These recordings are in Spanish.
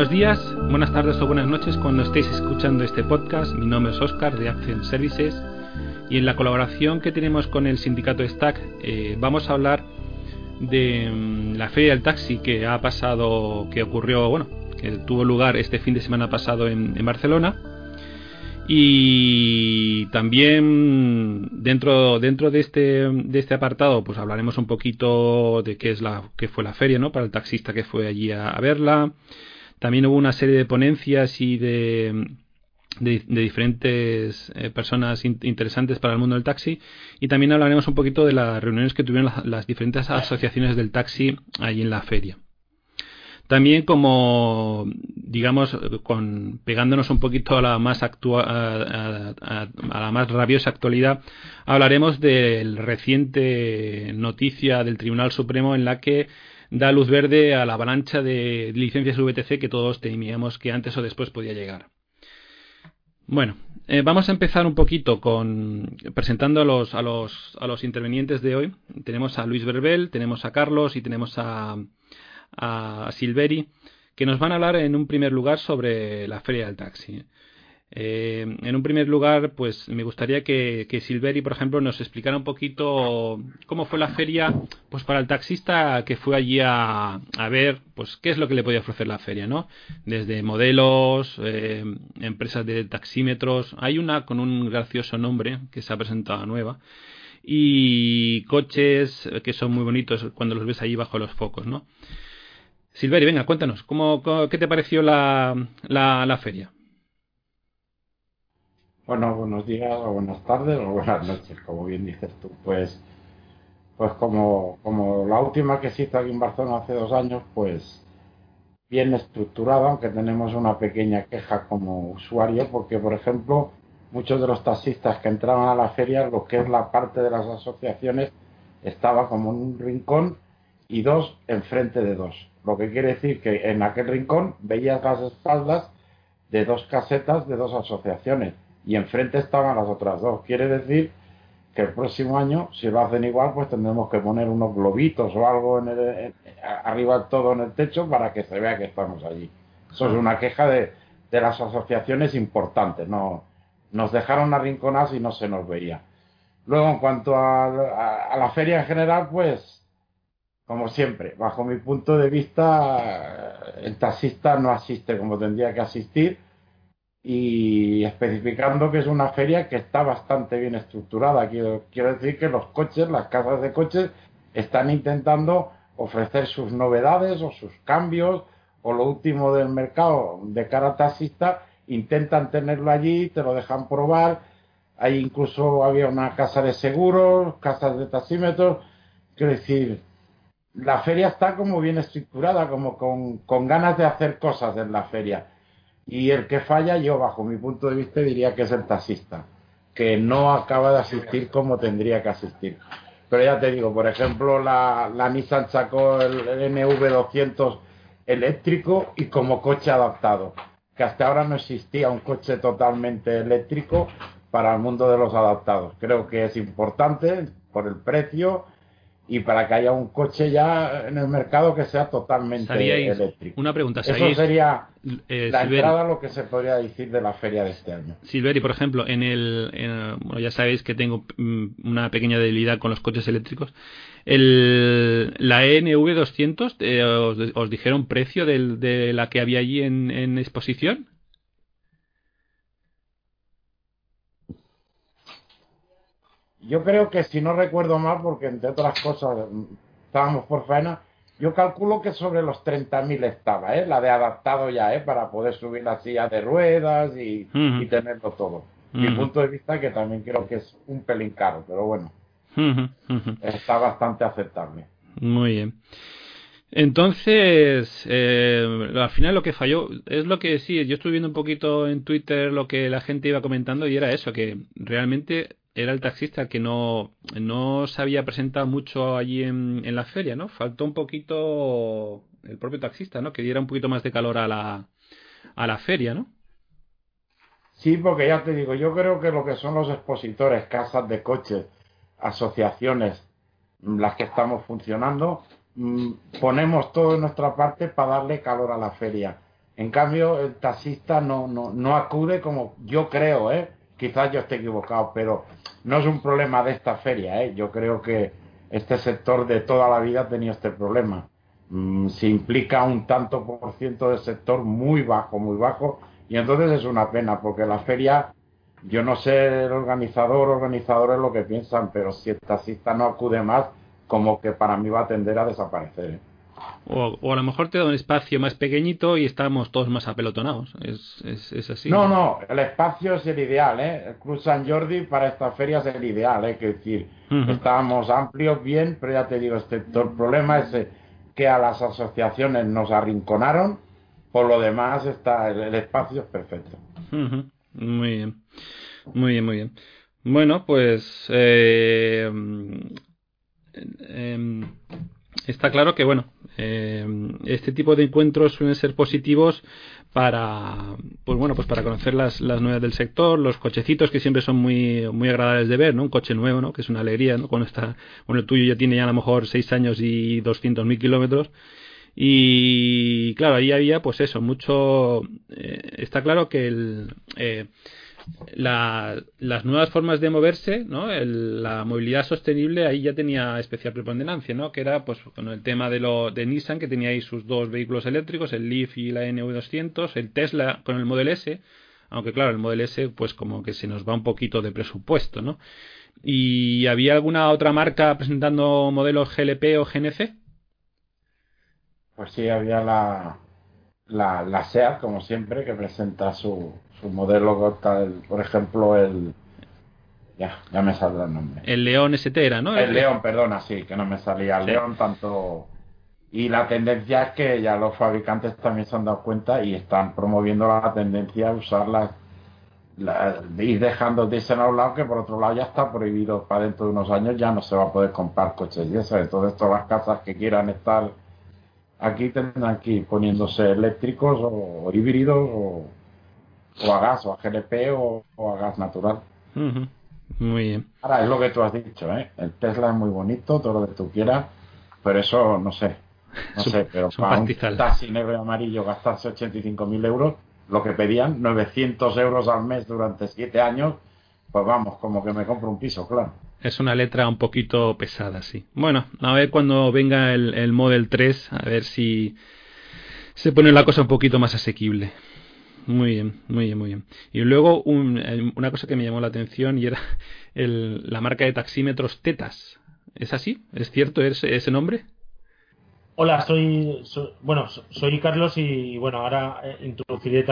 Buenos días, buenas tardes o buenas noches cuando estéis escuchando este podcast. Mi nombre es Oscar de Action Services y en la colaboración que tenemos con el sindicato Stack eh, vamos a hablar de mm, la feria del taxi que ha pasado, que ocurrió, bueno, que tuvo lugar este fin de semana pasado en, Barcelona. Y también dentro, dentro de, este, de este apartado, pues hablaremos un poquito de qué es la, qué fue la feria, ¿no? Para el taxista que fue allí a verla. También hubo una serie de ponencias y de, de, diferentes eh, personas interesantes para el mundo del taxi y también hablaremos un poquito de las reuniones que tuvieron las, diferentes asociaciones del taxi ahí en la feria. También como digamos con pegándonos un poquito a la más actua, a, la más rabiosa actualidad hablaremos del reciente noticia del Tribunal Supremo en la que da luz verde a la avalancha de licencias VTC que todos temíamos que antes o después podía llegar. Bueno, eh, vamos a empezar un poquito con presentando a los, a los, a los intervenientes de hoy. Tenemos a Luis Verbel, tenemos a Carlos y tenemos a, a Silveri, que nos van a hablar en un primer lugar sobre la feria del taxi. Eh, en un primer lugar, pues me gustaría que, Silveri, por ejemplo, nos explicara un poquito cómo fue la feria, pues para el taxista que fue allí a, ver, pues qué es lo que le podía ofrecer la feria, ¿no? Desde modelos, eh, empresas de taxímetros, hay una con un gracioso nombre que se ha presentado nueva y coches que son muy bonitos cuando los ves allí bajo los focos, ¿no? Silveri, venga, cuéntanos, ¿cómo, qué te pareció la, la feria? Bueno, buenos días o buenas tardes o buenas noches, como bien dices tú. Pues, pues como, como la última que se hizo aquí en Barcelona hace dos años, pues bien estructurada, aunque tenemos una pequeña queja como usuario, porque por ejemplo, muchos de los taxistas que entraban a la feria, lo que es la parte de las asociaciones, estaba como en un rincón y dos enfrente de dos. Lo que quiere decir que en aquel rincón veías las espaldas de dos casetas de dos asociaciones y enfrente estaban las otras dos. Quiere decir que el próximo año, si lo hacen igual, pues tendremos que poner unos globitos o algo en el, arriba todo en el techo para que se vea que estamos allí. Eso es una queja de, de las asociaciones importantes. No, nos dejaron arrinconados y no se nos veía. Luego, en cuanto a, a la feria en general, pues, como siempre, bajo mi punto de vista, el taxista no asiste como tendría que asistir y especificando que es una feria que está bastante bien estructurada. Quiero, quiero decir que los coches, las casas de coches, están intentando ofrecer sus novedades o sus cambios o lo último del mercado de cara taxista, intentan tenerlo allí, te lo dejan probar. Ahí incluso había una casa de seguros, casas de taxímetros. Quiero decir, la feria está como bien estructurada, como con, con ganas de hacer cosas en la feria y el que falla, yo bajo mi punto de vista diría que es el taxista, que no acaba de asistir como tendría que asistir. Pero ya te digo, por ejemplo, la, Nissan sacó el, MV200 eléctrico y como coche adaptado, que hasta ahora no existía un coche totalmente eléctrico para el mundo de los adaptados. Creo que es importante por el precio y para que haya un coche ya en el mercado que sea totalmente eléctrico. Una pregunta, Eso sería eh, la entrada a lo que se podría decir de la feria de este año. Silveri, por ejemplo, en el, bueno, ya sabéis que tengo mm, una pequeña debilidad con los coches eléctricos. El, la NV200, eh, os, dijeron precio de la que había allí en exposición? Yo creo que si no recuerdo mal, porque entre otras cosas estábamos por faena, yo calculo que sobre los 30.000 estaba, ¿eh? la de adaptado ya, ¿eh? para poder subir la silla de ruedas y, tenerlo todo. Mi punto de vista que también creo que es un pelín caro, pero bueno, está bastante aceptable. Muy bien. Entonces, eh, al final lo que falló es lo que sí, yo estuve viendo un poquito en Twitter lo que la gente iba comentando y era eso, que realmente era el taxista que no, no se había presentado mucho allí en, en, la feria, ¿no? Faltó un poquito el propio taxista, ¿no? Que diera un poquito más de calor a la, a la feria, ¿no? Sí, porque ya te digo, yo creo que lo que son los expositores, casas de coches, asociaciones, las que estamos funcionando, mm, ponemos todo de nuestra parte para darle calor a la feria. En cambio, el taxista no, no, no acude como yo creo, ¿eh? Quizás yo esté equivocado, pero no es un problema de esta feria, ¿eh? Yo creo que este sector de toda la vida ha tenido este problema. Mm, se implica un tanto por ciento del sector muy bajo, muy bajo, y entonces es una pena, porque la feria, yo no sé el organizador, organizadores lo que piensan, pero si el taxista no acude más, como que para mí va a tender a desaparecer. ¿eh? O, a lo mejor te da un espacio más pequeñito y estamos todos más apelotonados. Es, es, así. No, no, el espacio es el ideal, ¿eh? El Cruz San Jordi para esta feria es el ideal, ¿eh? Que decir, estábamos amplios, bien, pero ya te digo, este, el problema es que a las asociaciones nos arrinconaron, por lo demás está el, espacio es perfecto. Muy bien, muy bien, muy bien. Bueno, pues eh, em, está claro que bueno eh, este tipo de encuentros suelen ser positivos para pues bueno pues para conocer las, las nuevas del sector los cochecitos que siempre son muy muy agradables de ver no un coche nuevo no que es una alegría no cuando está bueno el tuyo ya tiene ya a lo mejor seis años y doscientos mil kilómetros. Y claro ahí había pues eso mucho eh, está claro que el eh, las nuevas formas de moverse, ¿no? la movilidad sostenible ahí ya tenía especial preponderancia, ¿no? Que era pues con el tema de lo de Nissan que tenía ahí sus dos vehículos eléctricos, el Leaf y la NV200, el Tesla con el Model S, aunque claro, el Model S pues como que se nos va un poquito de presupuesto, ¿no? ¿Y había alguna otra marca presentando modelos GLP o GNC? Pues sí, había la, la, la como siempre, que presenta su, su modelo, por ejemplo, el. Ya, ya me saldrá el nombre. El León ST era, ¿no? El, León, perdona, sí, que no me salía. El León, tanto. Y la tendencia es que ya los fabricantes también se han dado cuenta y están promoviendo la tendencia a usar las. ir dejando el diésel a un lado, que por otro lado ya está prohibido para dentro de unos años, ya no se va a poder comprar coches diésel. Entonces, todas las casas que quieran estar aquí tendrán que ir poniéndose eléctricos o híbridos o o a gas, o a GLP o, a gas natural. Muy bien. Ahora, es lo que tú has dicho, ¿eh? El Tesla es muy bonito, todo lo que tú quieras, pero eso, no sé, no sé, pero para un taxi negro y amarillo gastarse 85.000 euros, lo que pedían, 900 euros al mes durante 7 años, pues vamos, como que me compro un piso, claro. Es una letra un poquito pesada, sí. Bueno, a ver cuando venga el, el Model 3, a ver si se pone la cosa un poquito más asequible. Muy bien, muy bien, muy bien. Y luego eh, una cosa que me llamó la atención y era el, la marca de taxímetros Tetas. ¿Es así? ¿Es cierto ese, ese nombre? Hola, soy, bueno, soy Carlos y bueno, ahora eh, introduciré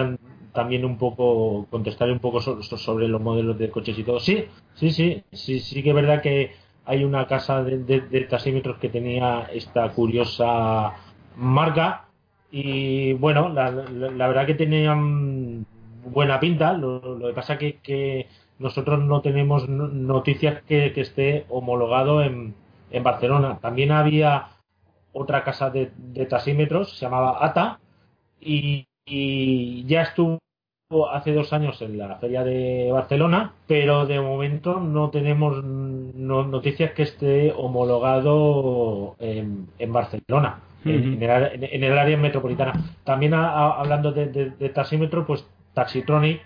también un poco, contestaré un poco sobre, los modelos de coches y todo. Sí, sí, sí, sí, sí que es verdad que hay una casa de taxímetros que tenía esta curiosa marca y bueno, la, verdad que tenían buena pinta. Lo, que pasa que, que nosotros no tenemos noticias que, esté homologado en, en, Barcelona. También había otra casa de, de taxímetros, se llamaba ATA, y, ya estuvo hace dos años en la feria de Barcelona, pero de momento no tenemos noticias que esté homologado en, en Barcelona en, el, área metropolitana. También hablando de, de, taxímetro, pues Taxitronic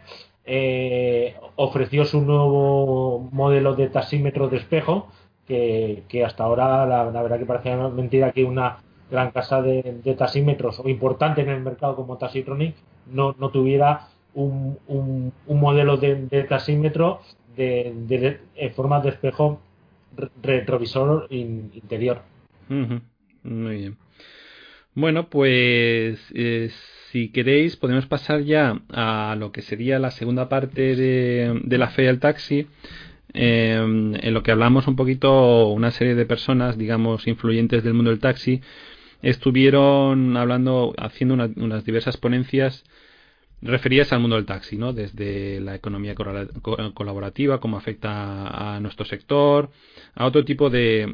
eh, ofreció su nuevo modelo de taxímetro de espejo, que, hasta ahora la, verdad que parecía mentira que una gran casa de, taxímetros o importante en el mercado como Taxitronic no, no tuviera un, un, modelo de, taxímetro de, de, en forma de espejo retrovisor interior. Muy bien. Bueno, pues eh, si queréis podemos pasar ya a lo que sería la segunda parte de, la fe del taxi, em, en lo que hablamos un poquito una serie de personas, digamos, influyentes del mundo del taxi, estuvieron hablando, haciendo unas diversas ponencias referidas al mundo del taxi, ¿no? Desde la economía colaborativa, cómo afecta a nuestro sector, a otro tipo de,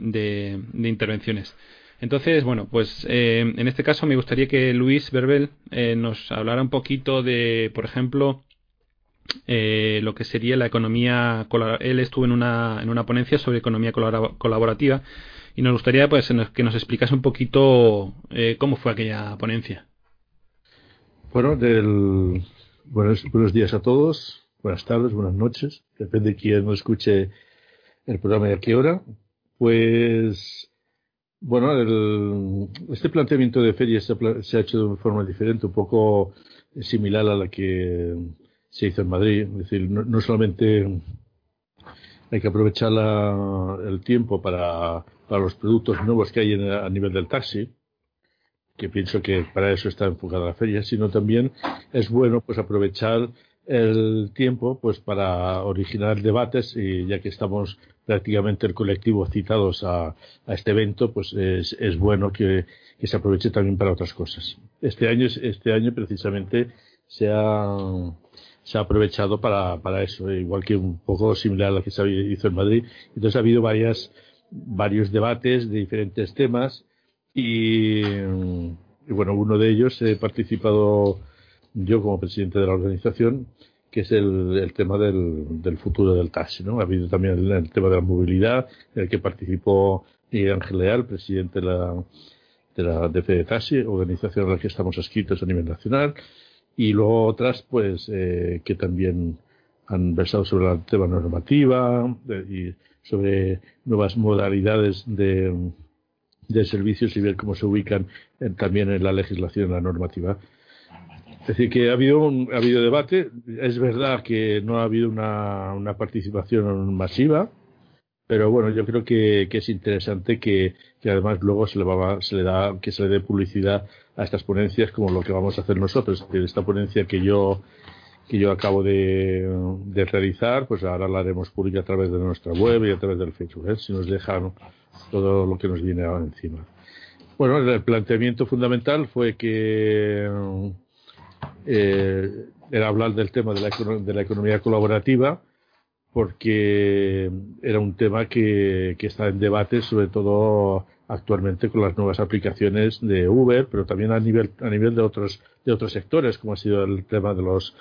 de intervenciones. Entonces, bueno, pues eh, en este caso me gustaría que Luis Verbel eh, nos hablara un poquito de, por ejemplo, eh, lo que sería la economía. Él estuvo en una, en una ponencia sobre economía colaborativa y nos gustaría pues que nos explicase un poquito cómo fue aquella ponencia. Bueno, del, buenos, buenos días a todos, buenas tardes, buenas noches, depende de quién nos escuche el programa y a qué hora. Pues, bueno, el, este planteamiento de feria se ha, se ha hecho de forma diferente, un poco similar a la que se hizo en Madrid. Es decir, no, no solamente hay que aprovechar la, el tiempo para, para, los productos nuevos que hay en, a nivel del taxi, que pienso que para eso está enfocada la feria, sino también es bueno pues aprovechar el tiempo pues para originar debates y ya que estamos prácticamente el colectivo citados a, a este evento pues es, es bueno que, que, se aproveche también para otras cosas este año este año precisamente se ha se ha aprovechado para, para eso, igual que un poco similar a lo que se hizo en Madrid. Entonces ha habido varias, varios debates de diferentes temas y, bueno, uno de ellos he participado yo como presidente de la organización, que es el, el tema del, del, futuro del taxi. ¿no? Ha habido también el, el, tema de la movilidad, en el que participó Miguel Ángel Leal, presidente de la, de la DF Taxi, organización en la que estamos adscritos a nivel nacional y luego otras pues eh, que también han versado sobre la tema normativa de, y sobre nuevas modalidades de, de, servicios y ver cómo se ubican en, también en la legislación, en la normativa. Es decir, que ha habido, un, ha habido debate. Es verdad que no ha habido una, una participación masiva, pero bueno, yo creo que, que es interesante que, que, además luego se le, va, se le da, que se le dé publicidad a estas ponencias como lo que vamos a hacer nosotros. Esta ponencia que yo, que yo acabo de, de realizar, pues ahora la haremos pública a través de nuestra web y a través del Facebook, ¿eh? si nos dejan todo lo que nos viene ahora encima. Bueno, el planteamiento fundamental fue que eh, era hablar del tema de la, de la economía colaborativa, porque era un tema que, que está en debate, sobre todo actualmente con las nuevas aplicaciones de Uber, pero también a nivel a nivel de otros de otros sectores, como ha sido el tema de los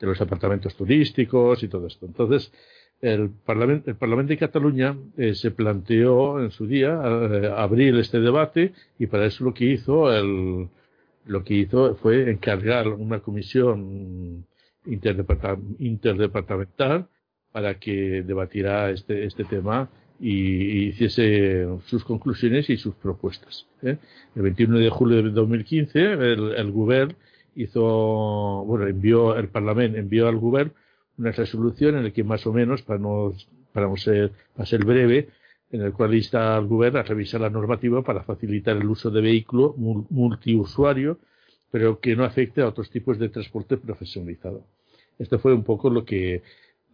de los apartamentos turísticos y todo esto. Entonces, el Parlamento, el Parlamento de Cataluña eh, se planteó en su día eh, abrir este debate y para eso lo que hizo el, lo que hizo fue encargar una comisión interdepartamental para que debatiera este, este tema y, y, hiciese sus conclusiones y sus propuestas. ¿eh? El 21 de julio de 2015 el, el Govern hizo, bueno, envió, el Parlamento envió al Govern una resolución en la que más o menos, para no, para no ser, para ser breve, en el cual insta al Govern a revisar la normativa para facilitar el uso de vehículo multiusuario, pero que no afecte a otros tipos de transporte profesionalizado. Esto fue un poco lo que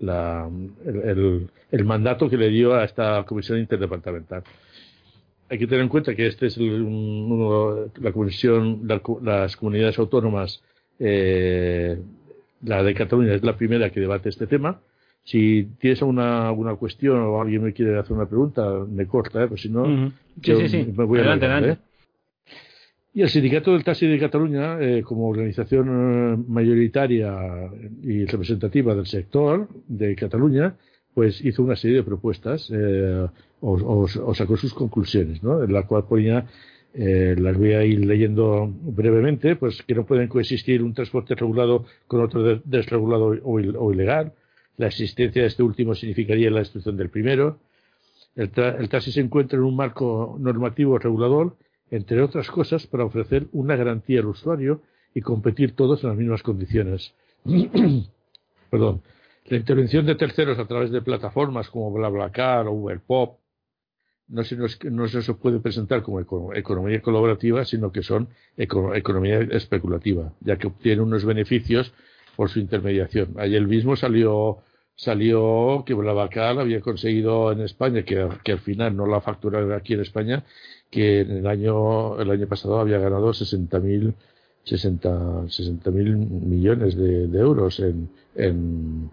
la, el, el, mandato que le dio a esta comisión interdepartamental. Hay que tener en cuenta que este es la comisión, la, las comunidades autónomas, eh, la de Cataluña es la primera que debate este tema. Si tienes alguna, alguna cuestión o alguien me quiere hacer una pregunta, me corta, ¿eh? pues si no, uh -huh. sí, sí, sí. me voy adelante, a adelante. ¿eh? Y el Sindicato del Taxi de Cataluña, eh, como organización eh, mayoritaria y representativa del sector de Cataluña, pues hizo una serie de propuestas eh, o, o, o, sacó sus conclusiones, ¿no? En la cual ponía, eh, las voy a ir leyendo brevemente, pues que no pueden coexistir un transporte regulado con otro desregulado o, o ilegal. La existencia de este último significaría la destrucción del primero. El, el taxi se encuentra en un marco normativo regulador entre otras cosas, para ofrecer una garantía al usuario y competir todos en las mismas condiciones. Perdón. La intervención de terceros a través de plataformas como BlaBlaCar o Uberpop no se, nos, no se puede presentar como economía colaborativa, sino que son economía especulativa, ya que obtiene unos beneficios por su intermediación. Ayer mismo salió salió que BlaBlaCar había conseguido en España, que, que al final no la facturaron aquí en España, que en el año, el año pasado había ganado 60.000 60, 60 millones de, de, euros en, en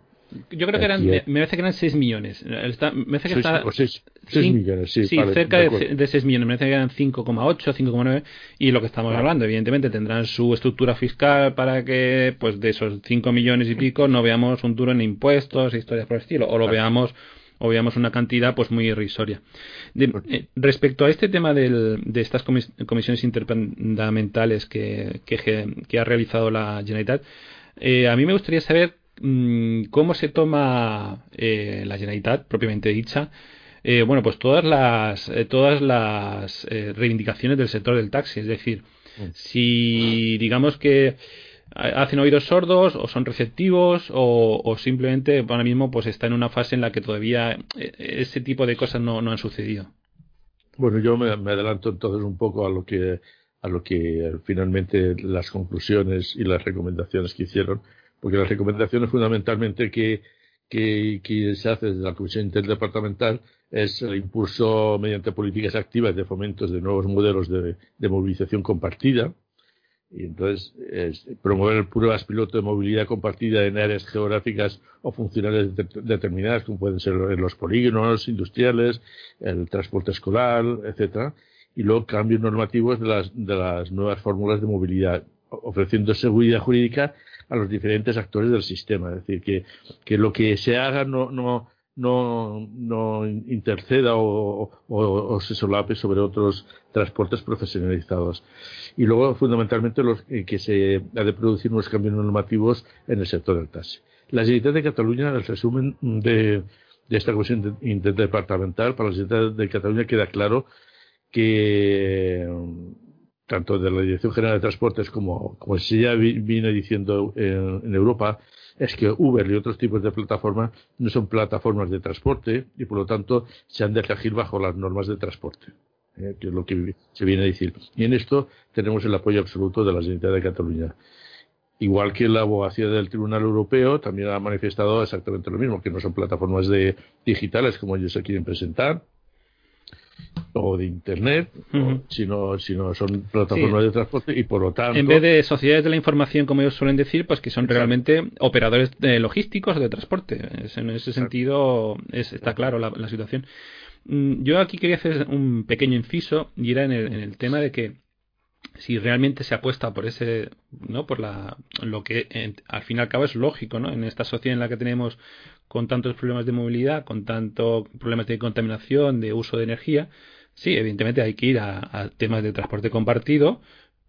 yo creo que eran, me, me parece que eran 6 millones. Está, me parece que está. 6, 6 millones, sí. Sí, vale, cerca de, de, 6 millones. Me parece que eran 5,8, 5,9. Y lo que estamos hablando, evidentemente, tendrán su estructura fiscal para que, pues, de esos 5 millones y pico, no veamos un duro en impuestos, historias por el estilo. O lo veamos o veamos una cantidad pues muy irrisoria. Eh, respecto a este tema de estas comisiones interdepartamentales que, que, ha realizado la Generalitat, eh, a mí me gustaría saber cómo se toma eh, la Generalitat propiamente dicha bueno, pues todas las, todas las reivindicaciones del sector del taxi. Es decir, mm. si digamos que hacen oídos sordos o son receptivos o, simplemente ahora mismo pues está en una fase en la que todavía eh, ese tipo de cosas no, han sucedido. Bueno, yo me, adelanto entonces un poco a lo que a lo que finalmente las conclusiones y las recomendaciones que hicieron, porque las recomendaciones fundamentalmente que, que, se hace desde la Comisión Interdepartamental es el impulso mediante políticas activas de fomentos de nuevos modelos de, movilización compartida, y entonces, promover pruebas piloto de movilidad compartida en áreas geográficas o funcionales determinadas, como pueden ser los polígonos industriales, el transporte escolar, etcétera, y luego cambios normativos de las, de las nuevas fórmulas de movilidad, ofreciendo seguridad jurídica a los diferentes actores del sistema. Es decir, que, que lo que se haga no, no, no, no interceda o, se solape sobre otros transportes profesionalizados. Y luego, fundamentalmente, los, eh, que se ha de producir unos cambios normativos en el sector del taxi. La Generalitat de Cataluña, el resumen de, esta comisión interdepartamental para la Generalitat de Cataluña queda claro que tanto de la Dirección General de Transportes como, como se ya viene diciendo en Europa, es que Uber y otros tipos de plataformas no son plataformas de transporte y por lo tanto se han de regir bajo las normas de transporte, eh, que es lo que se viene a decir. Y en esto tenemos el apoyo absoluto de la Generalitat de Cataluña. Igual que la abogacía del Tribunal Europeo también ha manifestado exactamente lo mismo, que no son plataformas de digitales como ellos se quieren presentar, o de internet, sino, sino son plataformas de transporte y por lo tanto. En vez de sociedades de la información, como ellos suelen decir, pues que son realmente operadores de logísticos de transporte. en ese sentido es, está claro la, situación. Mm, yo aquí quería hacer un pequeño inciso y era en el, tema de que si realmente se apuesta por ese, ¿no? Por la, lo que al fin y al cabo es lógico, ¿no? En esta sociedad en la que tenemos con tantos problemas de movilidad, con tantos problemas de contaminación, de uso de energía, sí, evidentemente hay que ir a, temas de transporte compartido,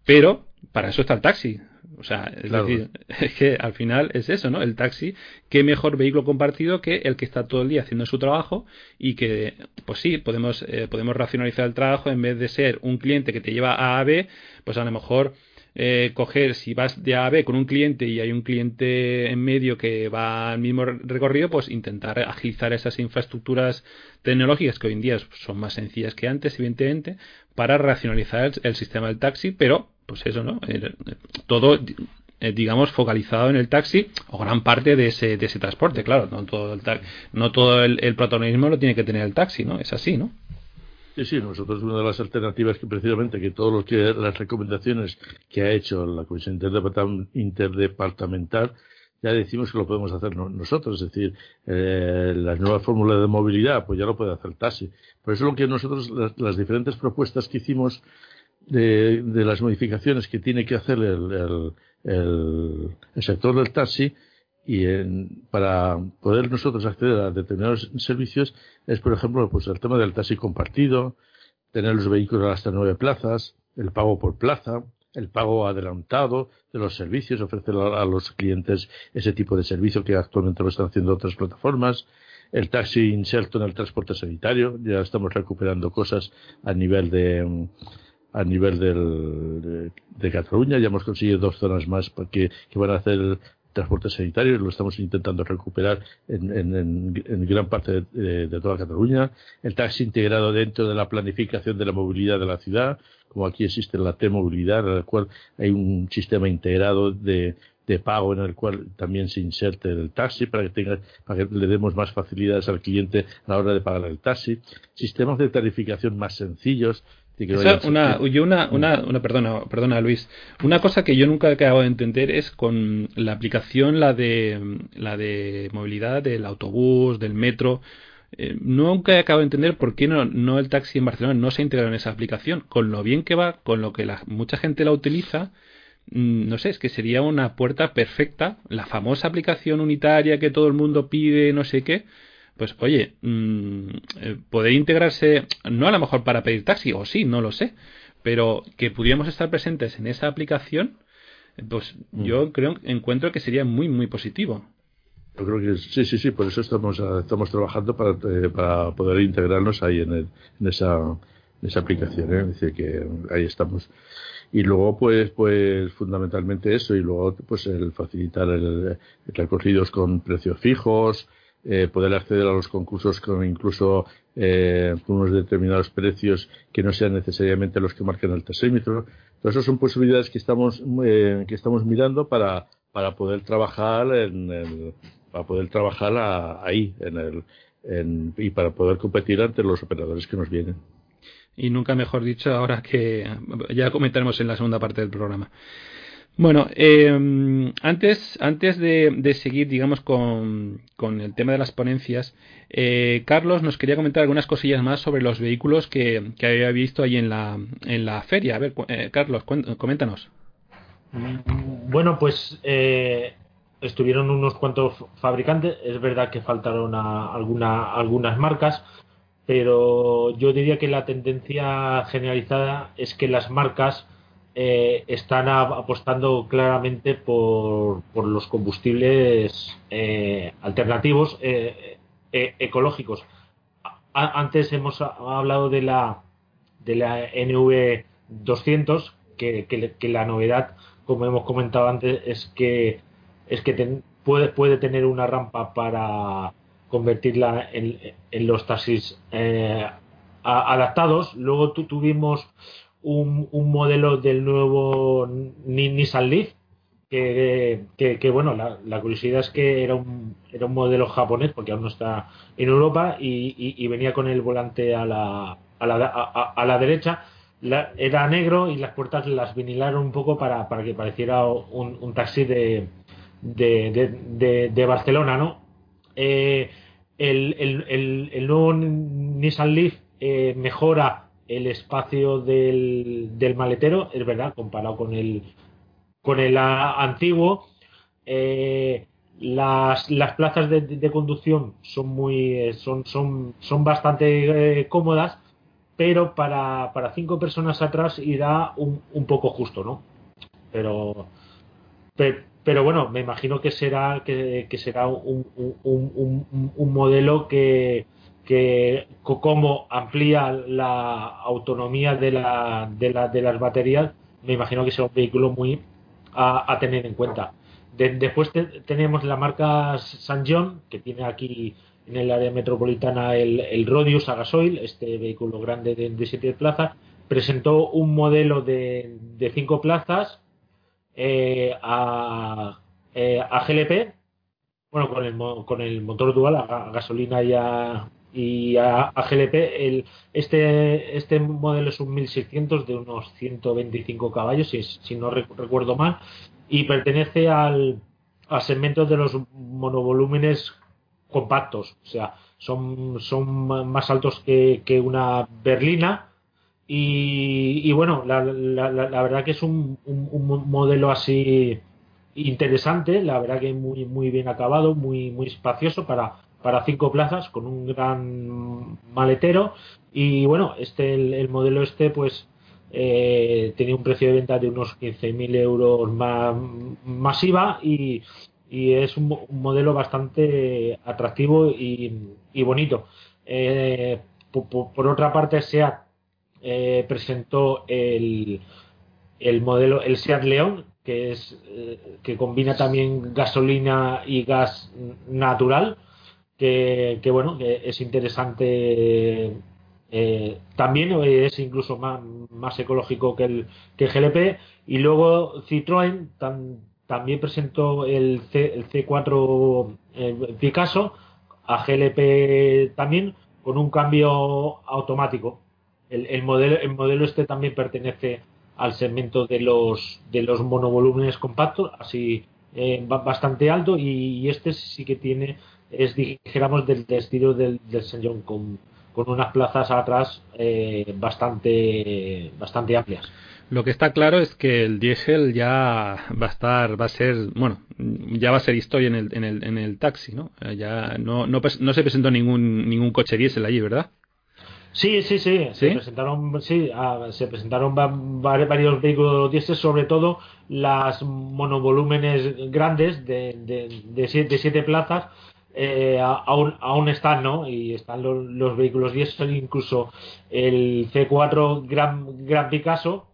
pero para eso está el taxi. O sea, es decir, es que al final es eso, ¿no? El taxi, qué mejor vehículo compartido que el que está todo el día haciendo su trabajo y que, pues sí, podemos, eh, podemos racionalizar el trabajo en vez de ser un cliente que te lleva a A a B, pues a lo mejor eh, coger, si vas de A a B con un cliente y hay un cliente en medio que va al mismo recorrido, pues intentar agilizar esas infraestructuras tecnológicas que hoy en día son más sencillas que antes, evidentemente, para racionalizar el, sistema del taxi, pero, pues eso, ¿no? Todo eh, digamos, focalizado en el taxi o gran parte de ese, de ese transporte, claro, no todo el, no todo el protagonismo lo tiene que tener el taxi, ¿no? Es así, ¿no? Sí, sí, nosotros una de las alternativas que precisamente que todos los que las recomendaciones que ha hecho la Comisión Interdepartamental ya decimos que lo podemos hacer nosotros, es decir, eh, las nuevas fórmulas de movilidad, pues ya lo puede hacer el taxi. Por eso lo que nosotros, las, diferentes propuestas que hicimos de, de, las modificaciones que tiene que hacer el, el, el sector del taxi, y para poder nosotros acceder a determinados servicios es, por ejemplo, pues el tema del taxi compartido, tener los vehículos hasta nueve plazas, el pago por plaza, el pago adelantado de los servicios, ofrecer a, los clientes ese tipo de servicio que actualmente lo están haciendo otras plataformas, el taxi inserto en el transporte sanitario, ya estamos recuperando cosas a nivel de a nivel del, de, Cataluña, ya hemos conseguido dos zonas más que, que van a hacer transporte sanitario, lo estamos intentando recuperar en, en, gran parte de, toda Cataluña, el taxi integrado dentro de la planificación de la movilidad de la ciudad, como aquí existe la T-movilidad, en la cual hay un sistema integrado de, de pago en el cual también se inserte el taxi para que tenga, para que le demos más facilidades al cliente a la hora de pagar el taxi, sistemas de tarificación más sencillos, una, una, una, perdona, perdona Luis, una cosa que yo nunca he acabado de entender es con la aplicación, la de, la de movilidad del autobús, del metro. Eh, nunca he acabado de entender por qué no, no el taxi en Barcelona no se ha integrado en esa aplicación. Con lo bien que va, con lo que la, mucha gente la utiliza, mm, no sé, es que sería una puerta perfecta, la famosa aplicación unitaria que todo el mundo pide, no sé qué pues oye, mm, eh, poder integrarse, no a lo mejor para pedir taxi, o sí, no lo sé, pero que pudiéramos estar presentes en esa aplicación, pues mm. yo creo, encuentro que sería muy, muy positivo. Yo creo que sí, sí, sí, por eso estamos, estamos trabajando para, eh, para poder integrarnos ahí en, el, en esa, esa aplicación, ¿eh? es decir, que ahí estamos. Y luego, pues, pues fundamentalmente eso, y luego, pues, el facilitar el, recorridos con precios fijos, eh, poder acceder a los concursos con incluso eh, unos determinados precios que no sean necesariamente los que marquen el tercímetro. Todas esas son posibilidades que estamos, eh, que estamos mirando para, para poder trabajar en el, para poder trabajar ahí en el, en, y para poder competir ante los operadores que nos vienen y nunca mejor dicho ahora que ya comentaremos en la segunda parte del programa. Bueno, eh, antes, antes de, seguir, digamos, con, con, el tema de las ponencias, eh, Carlos nos quería comentar algunas cosillas más sobre los vehículos que, que había visto ahí en la, en la feria. A ver, eh, Carlos, coméntanos. Bueno, pues estuvieron unos cuantos fabricantes. Es verdad que faltaron a alguna, algunas marcas, pero yo diría que la tendencia generalizada es que las marcas eh, están apostando claramente por, por los combustibles eh, alternativos eh, ecológicos. antes hemos hablado de la de la NV 200 que, la novedad como hemos comentado antes es que es que puede puede tener una rampa para convertirla en, los taxis adaptados. Luego tuvimos un, modelo del nuevo Nissan Leaf, que, que, bueno, la, curiosidad es que era un, era un modelo japonés, porque aún no está en Europa, y, venía con el volante a la, a la, a, la derecha. era negro y las puertas las vinilaron un poco para, para que pareciera un, taxi de, de, de, Barcelona, ¿no? Eh, el, nuevo Nissan Leaf eh, mejora el espacio del, maletero, es verdad, comparado con el, con el antiguo. Eh, las, las, plazas de, conducción son muy eh, son, son, son bastante cómodas, pero para, para cinco personas atrás irá un, un poco justo, ¿no? Pero, pero bueno, me imagino que será que, será un, un, modelo que, que como amplía la autonomía de, la, de, la, de las baterías, me imagino que será un vehículo muy a, tener en cuenta. después tenemos la marca San John, que tiene aquí en el área metropolitana el, el Rodius a gasoil, este vehículo grande de, de 7 plazas. Presentó un modelo de, de 5 plazas eh, a, eh, a GLP, bueno, con el, con el motor dual a, gasolina y a, y a, GLP, el, este, este modelo es un 1600 de unos 125 caballos, si, no recuerdo mal, y pertenece al, al segmento de los monovolúmenes compactos, o sea, son, son más altos que, una berlina y, bueno, la, la, verdad que es un, modelo así interesante, la verdad que muy, muy bien acabado, muy, muy espacioso para, para cinco plazas, con un gran maletero. Y bueno, este el, modelo este, pues eh, tenía un precio de venta de unos 15.000 euros más masiva y, y es un, modelo bastante atractivo y, bonito. Eh, por, por, otra parte, SEAT eh, presentó el, el modelo, el Seat León, que es eh, que combina también gasolina y gas natural, que, bueno, es interesante. Eh, también es incluso más, más ecológico que el, que GLP. Y luego Citroën también presentó el, C, el C4 Picasso a GLP también con un cambio automático el, modelo, el modelo este también pertenece al segmento de los, de los monovolúmenes compactos, así eh, bastante alto, y, este sí que tiene, es dijéramos del, estilo del, del John con, con unas plazas atrás eh, bastante, bastante amplias. Lo que está claro es que el diésel ya va a estar, va a ser, bueno, ya va a ser historia en el, en el, en el taxi, ¿no? Ya no, no, no se presentó ningún, ningún coche diésel allí, ¿verdad? Sí, sí, sí, Se presentaron, sí, se presentaron varios vehículos diésel, sobre todo las monovolúmenes grandes de, de, de, siete, siete plazas. Eh, aún, aún están, ¿no? Y están los, vehículos. Diésel, incluso el C4 Gran, Gran Picasso,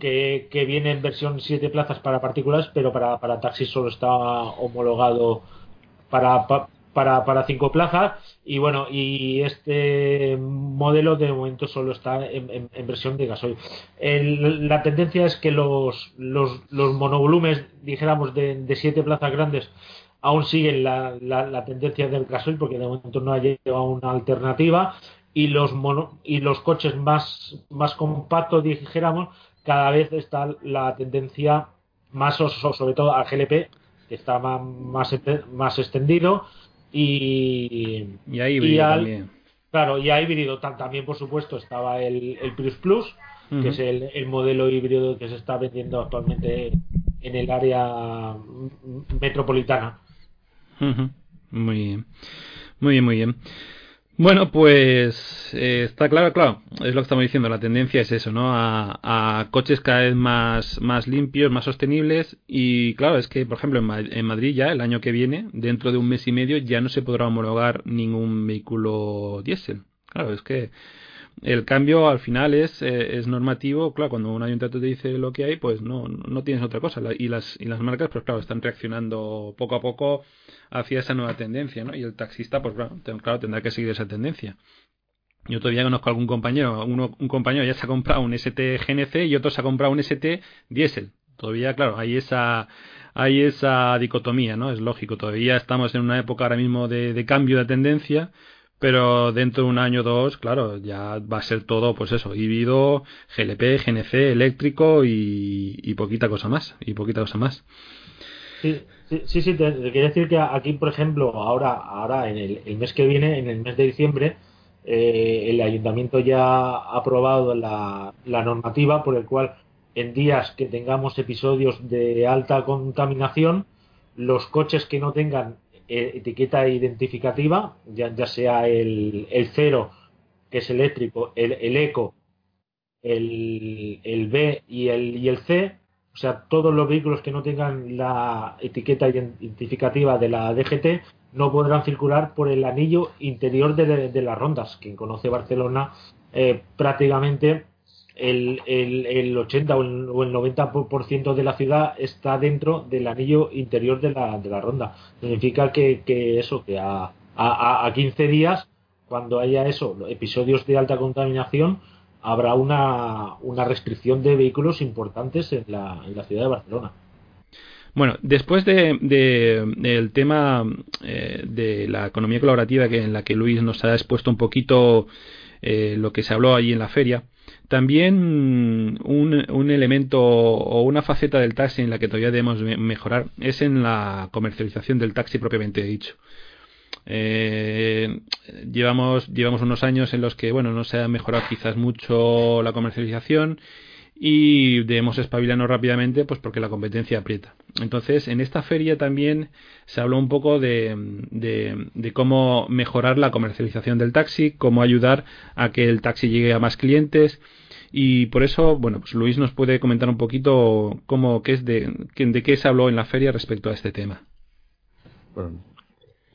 que, que, viene en versión siete plazas para particulares, pero para, para taxis solo está homologado para, para, para cinco plazas. Y bueno y este modelo de momento solo está en, versión de gasoil. La tendencia es que los, los, los monovolumes dijéramos de, de siete plazas grandes aún siguen la, la, tendencia del gasoil porque de momento no ha llegado una alternativa y los mono, y los coches más más compactos dijéramos cada vez está la tendencia más sobre todo al GLP que está más, más, más extendido y, y hay también. Claro, y hay híbrido también, por supuesto, estaba el, el Plus Plus, que es el, modelo híbrido que se está vendiendo actualmente en el área metropolitana. Muy bien, muy bien, muy bien. Bueno, pues eh, está claro, claro, es lo que estamos diciendo, la tendencia es eso, ¿no? A, coches cada vez más, más limpios, más sostenibles y claro, es que, por ejemplo, en, Madrid ya el año que viene, dentro de un mes y medio, ya no se podrá homologar ningún vehículo diésel. Claro, es que el cambio al final es, eh, es normativo, claro, cuando un ayuntamiento te dice lo que hay, pues no, no tienes otra cosa. y, las, y las marcas, pues claro, están reaccionando poco a poco hacia esa nueva tendencia, ¿no? Y el taxista, pues claro, tendrá que seguir esa tendencia. Yo todavía conozco a algún compañero, uno, un compañero ya se ha comprado un ST GNC y otro se ha comprado un ST diésel. Todavía, claro, hay esa, hay esa dicotomía, ¿no? Es lógico, todavía estamos en una época ahora mismo de, de cambio de tendencia, pero dentro de un año o dos, claro, ya va a ser todo, pues eso, híbrido, GLP, GNC, eléctrico y, y poquita cosa más, y poquita cosa más. Sí, sí, sí, te, quería decir que aquí, por ejemplo, ahora, ahora en el, mes que viene, en el mes de diciembre, eh, el ayuntamiento ya ha aprobado la, normativa por el cual en días que tengamos episodios de alta contaminación, los coches que no tengan etiqueta identificativa, ya, sea el, el, cero, que es eléctrico, el, el eco, el, el B y el, y el C, o sea, todos los vehículos que no tengan la etiqueta identificativa de la DGT no podrán circular por el anillo interior de, las rondas. Quien conoce Barcelona, eh, prácticamente el, el, 80 o el, 90% de la ciudad está dentro del anillo interior de la, de la ronda. Significa que, que eso, que a, a, a 15 días, cuando haya eso, episodios de alta contaminación, habrá una, una restricción de vehículos importantes en la, en la ciudad de Barcelona. Bueno, después de, del tema eh, de la economía colaborativa que en la que Luis nos ha expuesto un poquito eh, lo que se habló allí en la feria, también un, un, elemento o una faceta del taxi en la que todavía debemos mejorar es en la comercialización del taxi propiamente dicho. Eh, llevamos, llevamos unos años en los que bueno, no se ha mejorado quizás mucho la comercialización y debemos espabilarnos rápidamente pues porque la competencia aprieta. Entonces, en esta feria también se habló un poco de, de, cómo mejorar la comercialización del taxi, cómo ayudar a que el taxi llegue a más clientes y por eso, bueno, pues Luis nos puede comentar un poquito cómo, qué es de, qué se habló en la feria respecto a este tema. Bueno,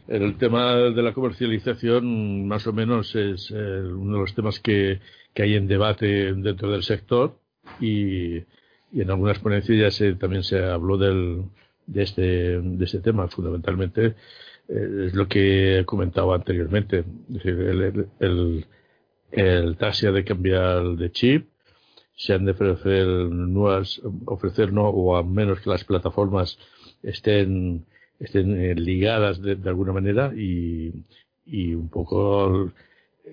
el tema de la comercialización, más o menos, es eh, uno de los temas que, hay en debate dentro del sector y, en algunas ponencias ya se, también se habló del, de, este, de este tema. Fundamentalmente eh, es lo que he comentado anteriormente. El, el, el ha de cambiar de chip, se han de ofrecer nuevas, ofrecer no, o a menos que las plataformas estén estén eh, ligadas de, alguna manera y, y un poco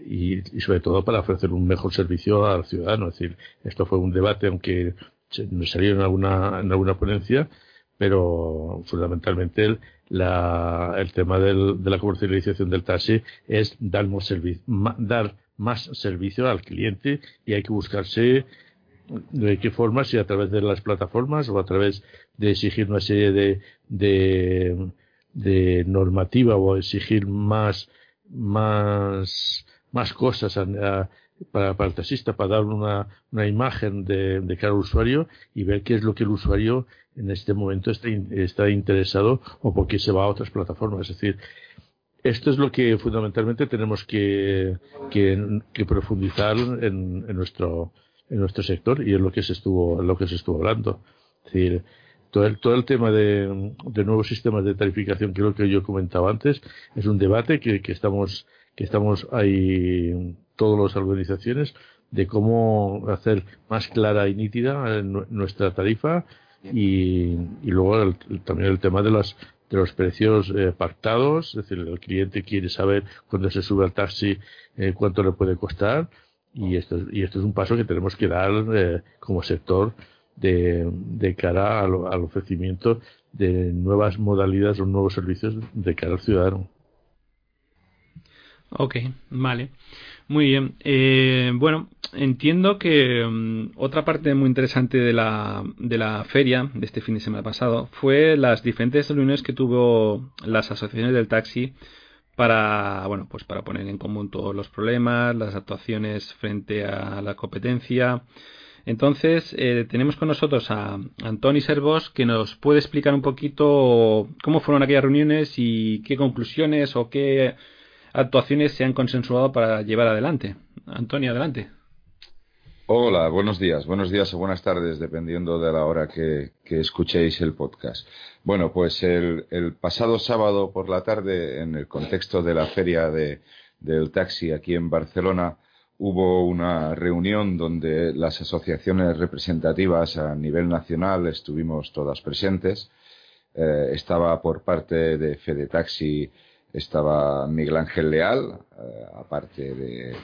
y, sobre todo para ofrecer un mejor servicio al ciudadano. Es decir, esto fue un debate, aunque salió en alguna, en alguna ponencia, pero fundamentalmente el, la, el tema del, de la comercialización del taxi es dar más, servicio, dar más servicio al cliente y hay que buscarse de qué forma, si a través de las plataformas o a través de exigir una serie de, de, de normativa o exigir más, más, más cosas para, para, el taxista, para dar una, una imagen de, de cara usuario y ver qué es lo que el usuario en este momento está, está interesado o por qué se va a otras plataformas. Es decir, esto es lo que fundamentalmente tenemos que, que, profundizar en, en, nuestro en nuestro sector y es lo que se estuvo lo que se estuvo hablando es decir todo el, todo el tema de, de nuevos sistemas de tarificación lo que yo comentaba antes es un debate que, que estamos que estamos ahí todas las organizaciones de cómo hacer más clara y nítida nuestra tarifa y, y luego también el tema de las de los precios eh, pactados, es decir, el cliente quiere saber cuando se sube al taxi eh, cuánto le puede costar. Y esto, y esto es un paso que tenemos que dar eh, como sector de, de cara al, al, ofrecimiento de nuevas modalidades o nuevos servicios de cara al ciudadano. Ok, vale. Muy bien. Eh, bueno, entiendo que um, otra parte muy interesante de la, de la feria de este fin de semana pasado fue las diferentes reuniones que tuvo las asociaciones del taxi para, bueno, pues para poner en común todos los problemas, las actuaciones frente a la competencia. Entonces, eh, tenemos con nosotros a Antoni Servos que nos puede explicar un poquito cómo fueron aquellas reuniones y qué conclusiones o qué actuaciones se han consensuado para llevar adelante. Antonio, adelante. Hola, buenos días, buenos días o buenas tardes, dependiendo de la hora que, escuchéis el podcast. Bueno, pues el, pasado sábado por la tarde, en el contexto de la feria de, del taxi aquí en Barcelona, hubo una reunión donde las asociaciones representativas a nivel nacional estuvimos todas presentes. Eh, estaba por parte de Fede Taxi estaba Miguel Ángel Leal, eh, aparte de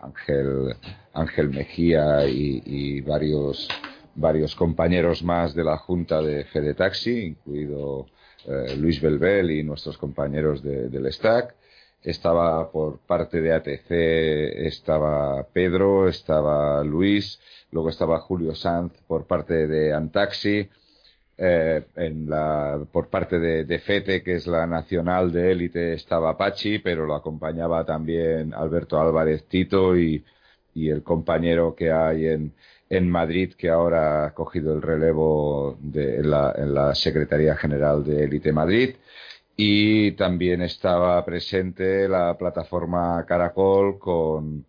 Ángel, Ángel Mejía y, varios, varios compañeros más de la Junta de Fede Taxi, incluido eh, Luis Belbel y nuestros compañeros del STAC. Estaba por parte de ATC, estaba Pedro, estaba Luis, luego estaba Julio Sanz por parte de Antaxi eh, en la, por parte de, FETE, que es la nacional de élite, estaba Pachi, pero lo acompañaba también Alberto Álvarez Tito y, el compañero que hay en, en, Madrid, que ahora ha cogido el relevo de, en, la, en la Secretaría General de Élite Madrid. Y también estaba presente la plataforma Caracol con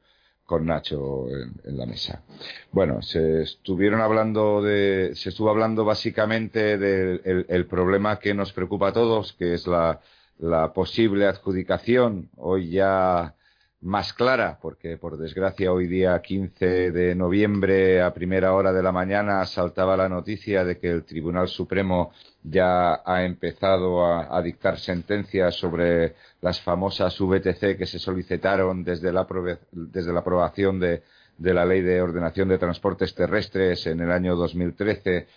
con Nacho en, la mesa. Bueno, se estuvieron hablando de, se estuvo hablando básicamente del el problema que nos preocupa a todos, que es la, la posible adjudicación hoy ya más clara, porque por desgracia hoy día 15 de noviembre a primera hora de la mañana saltaba la noticia de que el Tribunal Supremo ya ha empezado a, dictar sentencias sobre las famosas VTC que se solicitaron desde la, desde la aprobación de, la Ley de Ordenación de Transportes Terrestres en el año 2013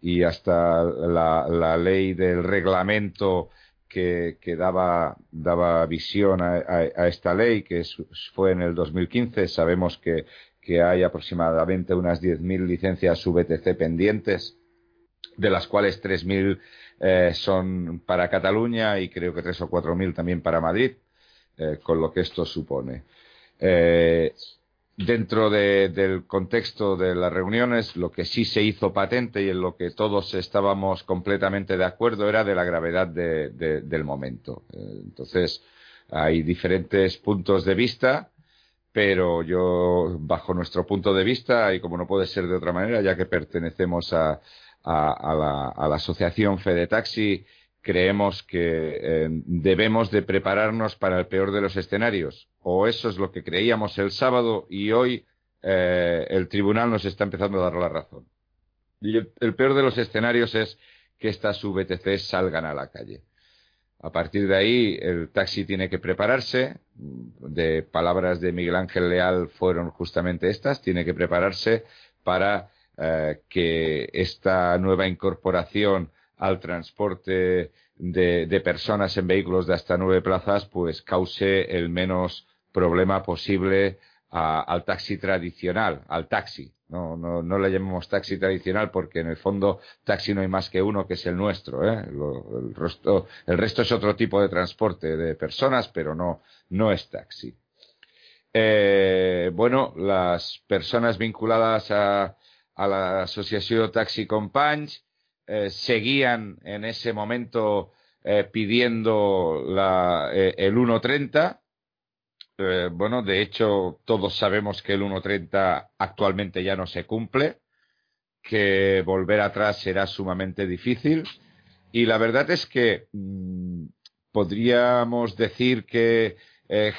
y hasta la, la ley del reglamento que, daba, daba visión a, esta ley, que fue en el 2015. Sabemos que, que hay aproximadamente unas 10.000 licencias VTC pendientes, de las cuales 3.000 eh, son para Cataluña y creo que 3 o 4.000 también para Madrid, eh, con lo que esto supone. Eh, dentro del contexto de las reuniones, lo que sí se hizo patente y en lo que todos estábamos completamente de acuerdo era de la gravedad del momento. Eh, entonces, hay diferentes puntos de vista, pero yo, bajo nuestro punto de vista, y como no puede ser de otra manera, ya que pertenecemos a, la, a la asociación Fede Taxi, creemos que eh, debemos de prepararnos para el peor de los escenarios. O eso es lo que creíamos el sábado y hoy eh, el tribunal nos está empezando a dar la razón. Y el, peor de los escenarios es que estas VTC salgan a la calle. A partir de ahí, el taxi tiene que prepararse. De palabras de Miguel Ángel Leal fueron justamente estas. Tiene que prepararse para eh, que esta nueva incorporación al transporte de, personas en vehículos de hasta nueve plazas, pues cause el menos problema posible al taxi tradicional, al taxi, No, no, no le llamemos taxi tradicional porque en el fondo taxi no hay más que uno que es el nuestro. ¿eh? el, resto, es otro tipo de transporte de personas, pero no, no es taxi. Eh, bueno, las personas vinculadas a, a la Asociación Taxi Companys eh, seguían en ese momento eh, pidiendo la, eh, el 1.30. Eh, bueno, de hecho, todos sabemos que el 1.30 actualmente ya no se cumple, que volver atrás será sumamente difícil. Y la verdad es que mmm, podríamos decir que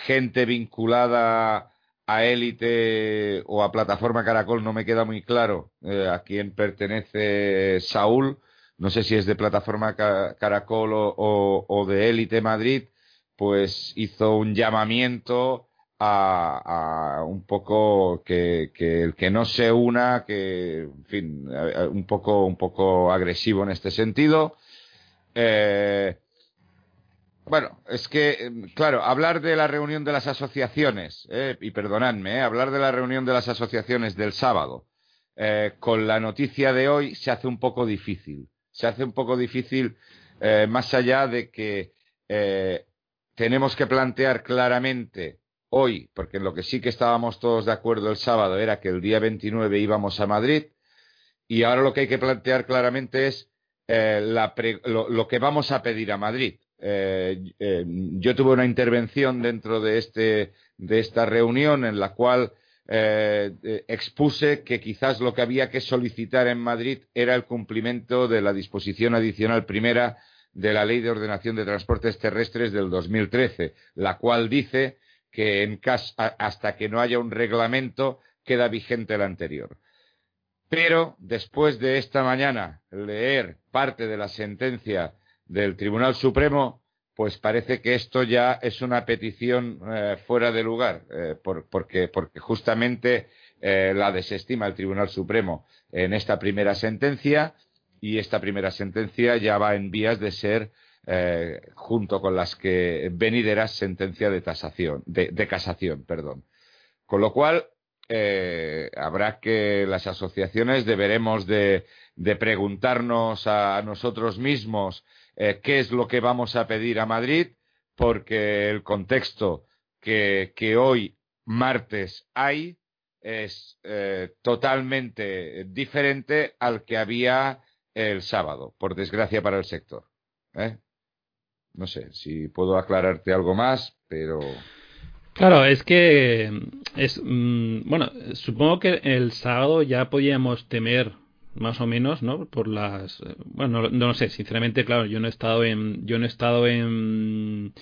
gente vinculada a élite o a plataforma Caracol no me queda muy claro eh, a quién pertenece Saúl. No sé si es de plataforma Caracol o, o, o de élite Madrid, pues hizo un llamamiento a, a un poco que, que, el que no se una, que, en fin, un poco, un poco agresivo en este sentido. Eh, bueno, es que, claro, hablar de la reunión de las asociaciones, eh, y perdonadme, eh, hablar de la reunión de las asociaciones del sábado eh, con la noticia de hoy se hace un poco difícil. Se hace un poco difícil más allá de que tenemos que plantear claramente hoy, porque en lo que sí que estábamos todos de acuerdo el sábado era que el día 29 íbamos a Madrid, y ahora lo que hay que plantear claramente es la pre, lo que vamos a pedir a Madrid. Eh, eh, yo tuve una intervención dentro de, este, de esta reunión en la cual eh, expuse que quizás lo que había que solicitar en Madrid era el cumplimiento de la disposición adicional primera de la Ley de Ordenación de Transportes Terrestres del 2013, la cual dice que en caso, hasta que no haya un reglamento queda vigente el anterior. Pero después de esta mañana leer parte de la sentencia del Tribunal Supremo, pues parece que esto ya es una petición eh, fuera de lugar, eh, por, porque, porque, justamente eh, la desestima el Tribunal Supremo en esta primera sentencia y esta primera sentencia ya va en vías de ser, junto con las que venideras sentencia de tasación, de, casación, perdón. Con lo cual, habrá que las asociaciones deberemos de, preguntarnos a nosotros mismos eh, qué es lo que vamos a pedir a Madrid, porque el contexto que, que hoy, martes, hay es eh, totalmente diferente al que había el sábado, por desgracia para el sector. ¿eh? No sé si puedo aclararte algo más, pero. Claro, es que es mmm, bueno, supongo que el sábado ya podíamos temer más o menos, ¿no? Por las bueno, no, no, sé, sinceramente, claro, yo no he estado en yo no he estado en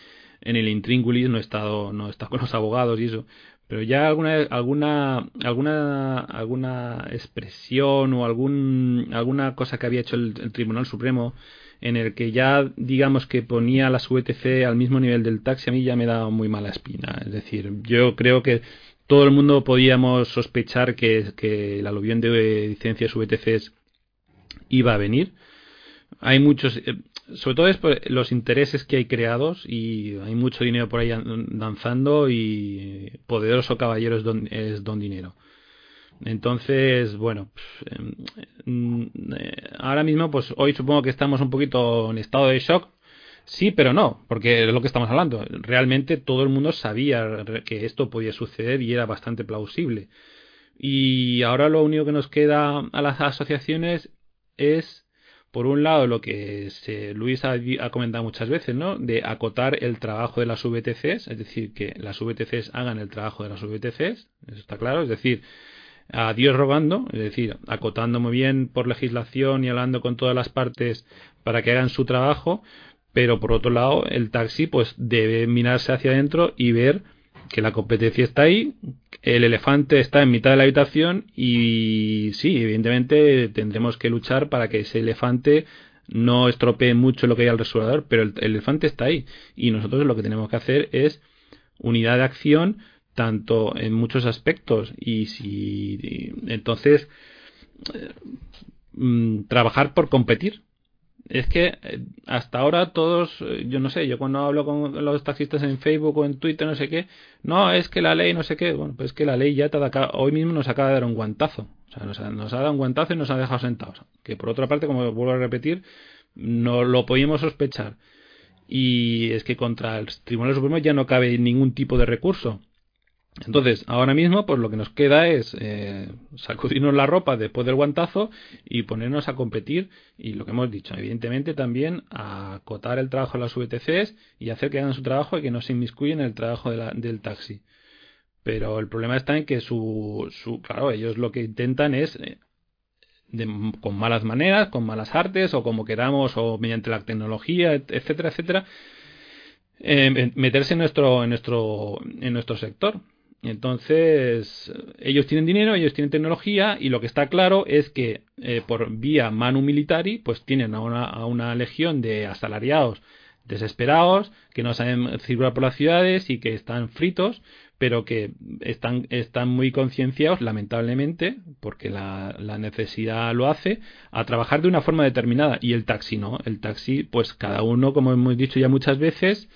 en el intríngulis, no he estado no he estado con los abogados y eso, pero ya alguna alguna alguna alguna expresión o algún alguna cosa que había hecho el, el Tribunal Supremo en el que ya digamos que ponía la VTC al mismo nivel del taxi a mí ya me da muy mala espina, es decir, yo creo que todo el mundo podíamos sospechar que, que el aluvión de licencias VTCs iba a venir. Hay muchos, eh, sobre todo es por los intereses que hay creados y hay mucho dinero por ahí danzando y poderoso caballero es don, es don dinero. Entonces, bueno, ahora mismo, pues hoy supongo que estamos un poquito en estado de shock Sí, pero no, porque es lo que estamos hablando. Realmente todo el mundo sabía que esto podía suceder y era bastante plausible. Y ahora lo único que nos queda a las asociaciones es, por un lado, lo que Luis ha, ha, comentado muchas veces, ¿no? De acotar el trabajo de las VTCs, es decir, que las VTCs hagan el trabajo de las VTCs, eso está claro, es decir, a Dios rogando, es decir, acotando muy bien por legislación y hablando con todas las partes para que hagan su trabajo, pero por otro lado el taxi pues debe mirarse hacia adentro y ver que la competencia está ahí, el elefante está en mitad de la habitación y sí, evidentemente tendremos que luchar para que ese elefante no estropee mucho lo que hay al resueltor, pero el, el elefante está ahí. Y nosotros lo que tenemos que hacer es unidad de acción tanto en muchos aspectos. Y si entonces eh, trabajar por competir es que eh, hasta ahora todos, eh, yo no sé, yo cuando hablo con los taxistas en Facebook o en Twitter, no sé qué, no, es que la ley, no sé qué, bueno, pues es que la ley ya te da, hoy mismo nos acaba de dar un guantazo. O sea, nos ha, nos ha dado un guantazo y nos ha dejado sentados. Que por otra parte, como vuelvo a repetir, no lo podíamos sospechar. Y es que contra el Tribunal Supremo ya no cabe ningún tipo de recurso. Entonces, ahora mismo, pues lo que nos queda es eh, sacudirnos la ropa después del guantazo y ponernos a competir. Y lo que hemos dicho, evidentemente también a acotar el trabajo de las VTCs y hacer que hagan su trabajo y que no se inmiscuyen en el trabajo del taxi. Pero el problema está en que su, su claro, ellos lo que intentan es eh, con malas maneras, con malas artes o como queramos o mediante la tecnología, etcétera, etcétera, eh, meterse en nuestro, en nuestro, en nuestro sector. Entonces, ellos tienen dinero, ellos tienen tecnología y lo que está claro es que eh, por vía manu militari, pues tienen a una, a una legión de asalariados desesperados que no saben circular por las ciudades y que están fritos, pero que están, están muy concienciados, lamentablemente, porque la, la, necesidad lo hace, a trabajar de una forma determinada. Y el taxi no. El taxi, pues cada uno, como hemos dicho ya muchas veces,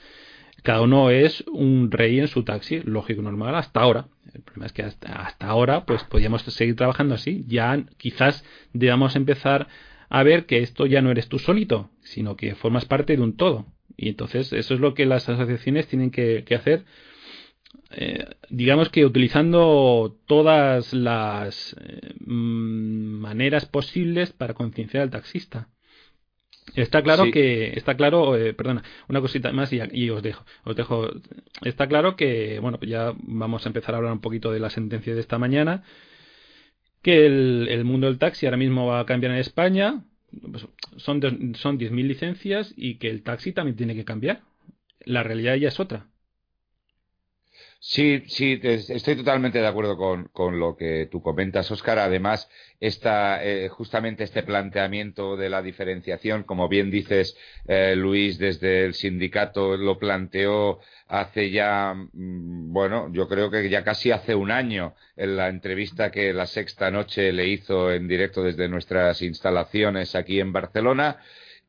cada uno es un rey en su taxi, lógico, normal, hasta ahora. El problema es que hasta, hasta ahora, pues podíamos seguir trabajando así. Ya quizás debamos empezar a ver que esto ya no eres tú solito, sino que formas parte de un todo. Y entonces eso es lo que las asociaciones tienen que, hacer. Eh, digamos que utilizando todas las eh, maneras posibles para concienciar al taxista. Está claro que, está claro, eh, perdona, una cosita más y, os dejo, os dejo. Está claro que, bueno, pues ya vamos a empezar a hablar un poquito de la sentencia de esta mañana, que el, mundo del taxi ahora mismo va a cambiar en España, pues son, son 10.000 licencias y que el taxi también tiene que cambiar. La realidad ya es otra. Sí, sí, estoy totalmente de acuerdo con, lo que tú comentas, Óscar. Además, esta, eh, justamente este planteamiento de la diferenciación, como bien dices, eh, Luis, desde el sindicato lo planteó hace ya, mm, bueno, yo creo que ya casi hace un año, en la entrevista que la sexta noche le hizo en directo desde nuestras instalaciones aquí en Barcelona.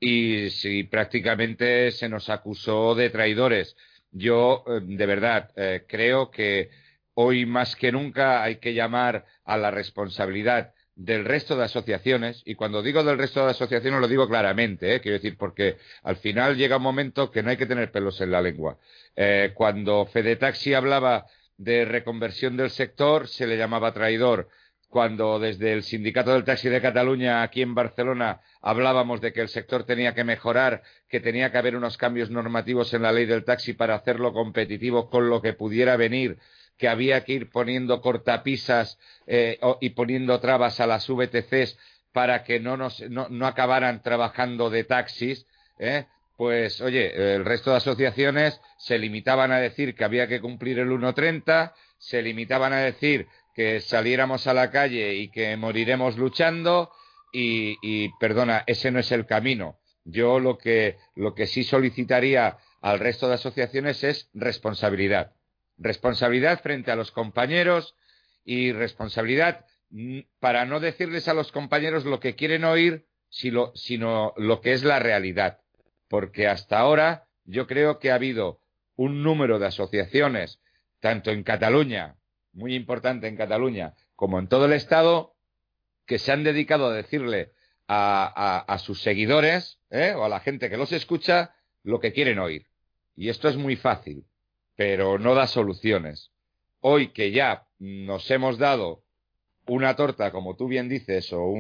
Y sí, prácticamente se nos acusó de traidores yo, eh, de verdad, eh, creo que hoy más que nunca hay que llamar a la responsabilidad del resto de asociaciones, y cuando digo del resto de asociaciones lo digo claramente, ¿eh? quiero decir, porque al final llega un momento que no hay que tener pelos en la lengua. Eh, cuando Fedetaxi hablaba de reconversión del sector, se le llamaba traidor cuando desde el Sindicato del Taxi de Cataluña aquí en Barcelona hablábamos de que el sector tenía que mejorar, que tenía que haber unos cambios normativos en la ley del taxi para hacerlo competitivo con lo que pudiera venir, que había que ir poniendo cortapisas eh, y poniendo trabas a las VTCs para que no, nos, no, acabaran trabajando de taxis, ¿eh? pues oye, el resto de asociaciones se limitaban a decir que había que cumplir el 1.30, se limitaban a decir que saliéramos a la calle y que moriremos luchando y, perdona, ese no es el camino. Yo lo que, lo que sí solicitaría al resto de asociaciones es responsabilidad. Responsabilidad frente a los compañeros y responsabilidad mm, para no decirles a los compañeros lo que quieren oír, sino lo que es la realidad. Porque hasta ahora yo creo que ha habido un número de asociaciones, tanto en Cataluña muy importante en Cataluña, como en todo el Estado, que se han dedicado a decirle a, sus seguidores ¿eh? o a la gente que los escucha lo que quieren oír. Y esto es muy fácil, pero no da soluciones. Hoy que ya nos hemos dado una torta, como tú bien dices, o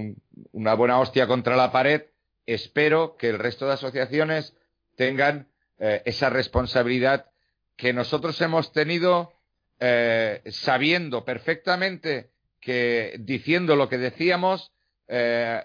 una buena hostia contra la pared, espero que el resto de asociaciones tengan eh, esa responsabilidad que nosotros hemos tenido eh, sabiendo perfectamente que diciendo lo que decíamos eh,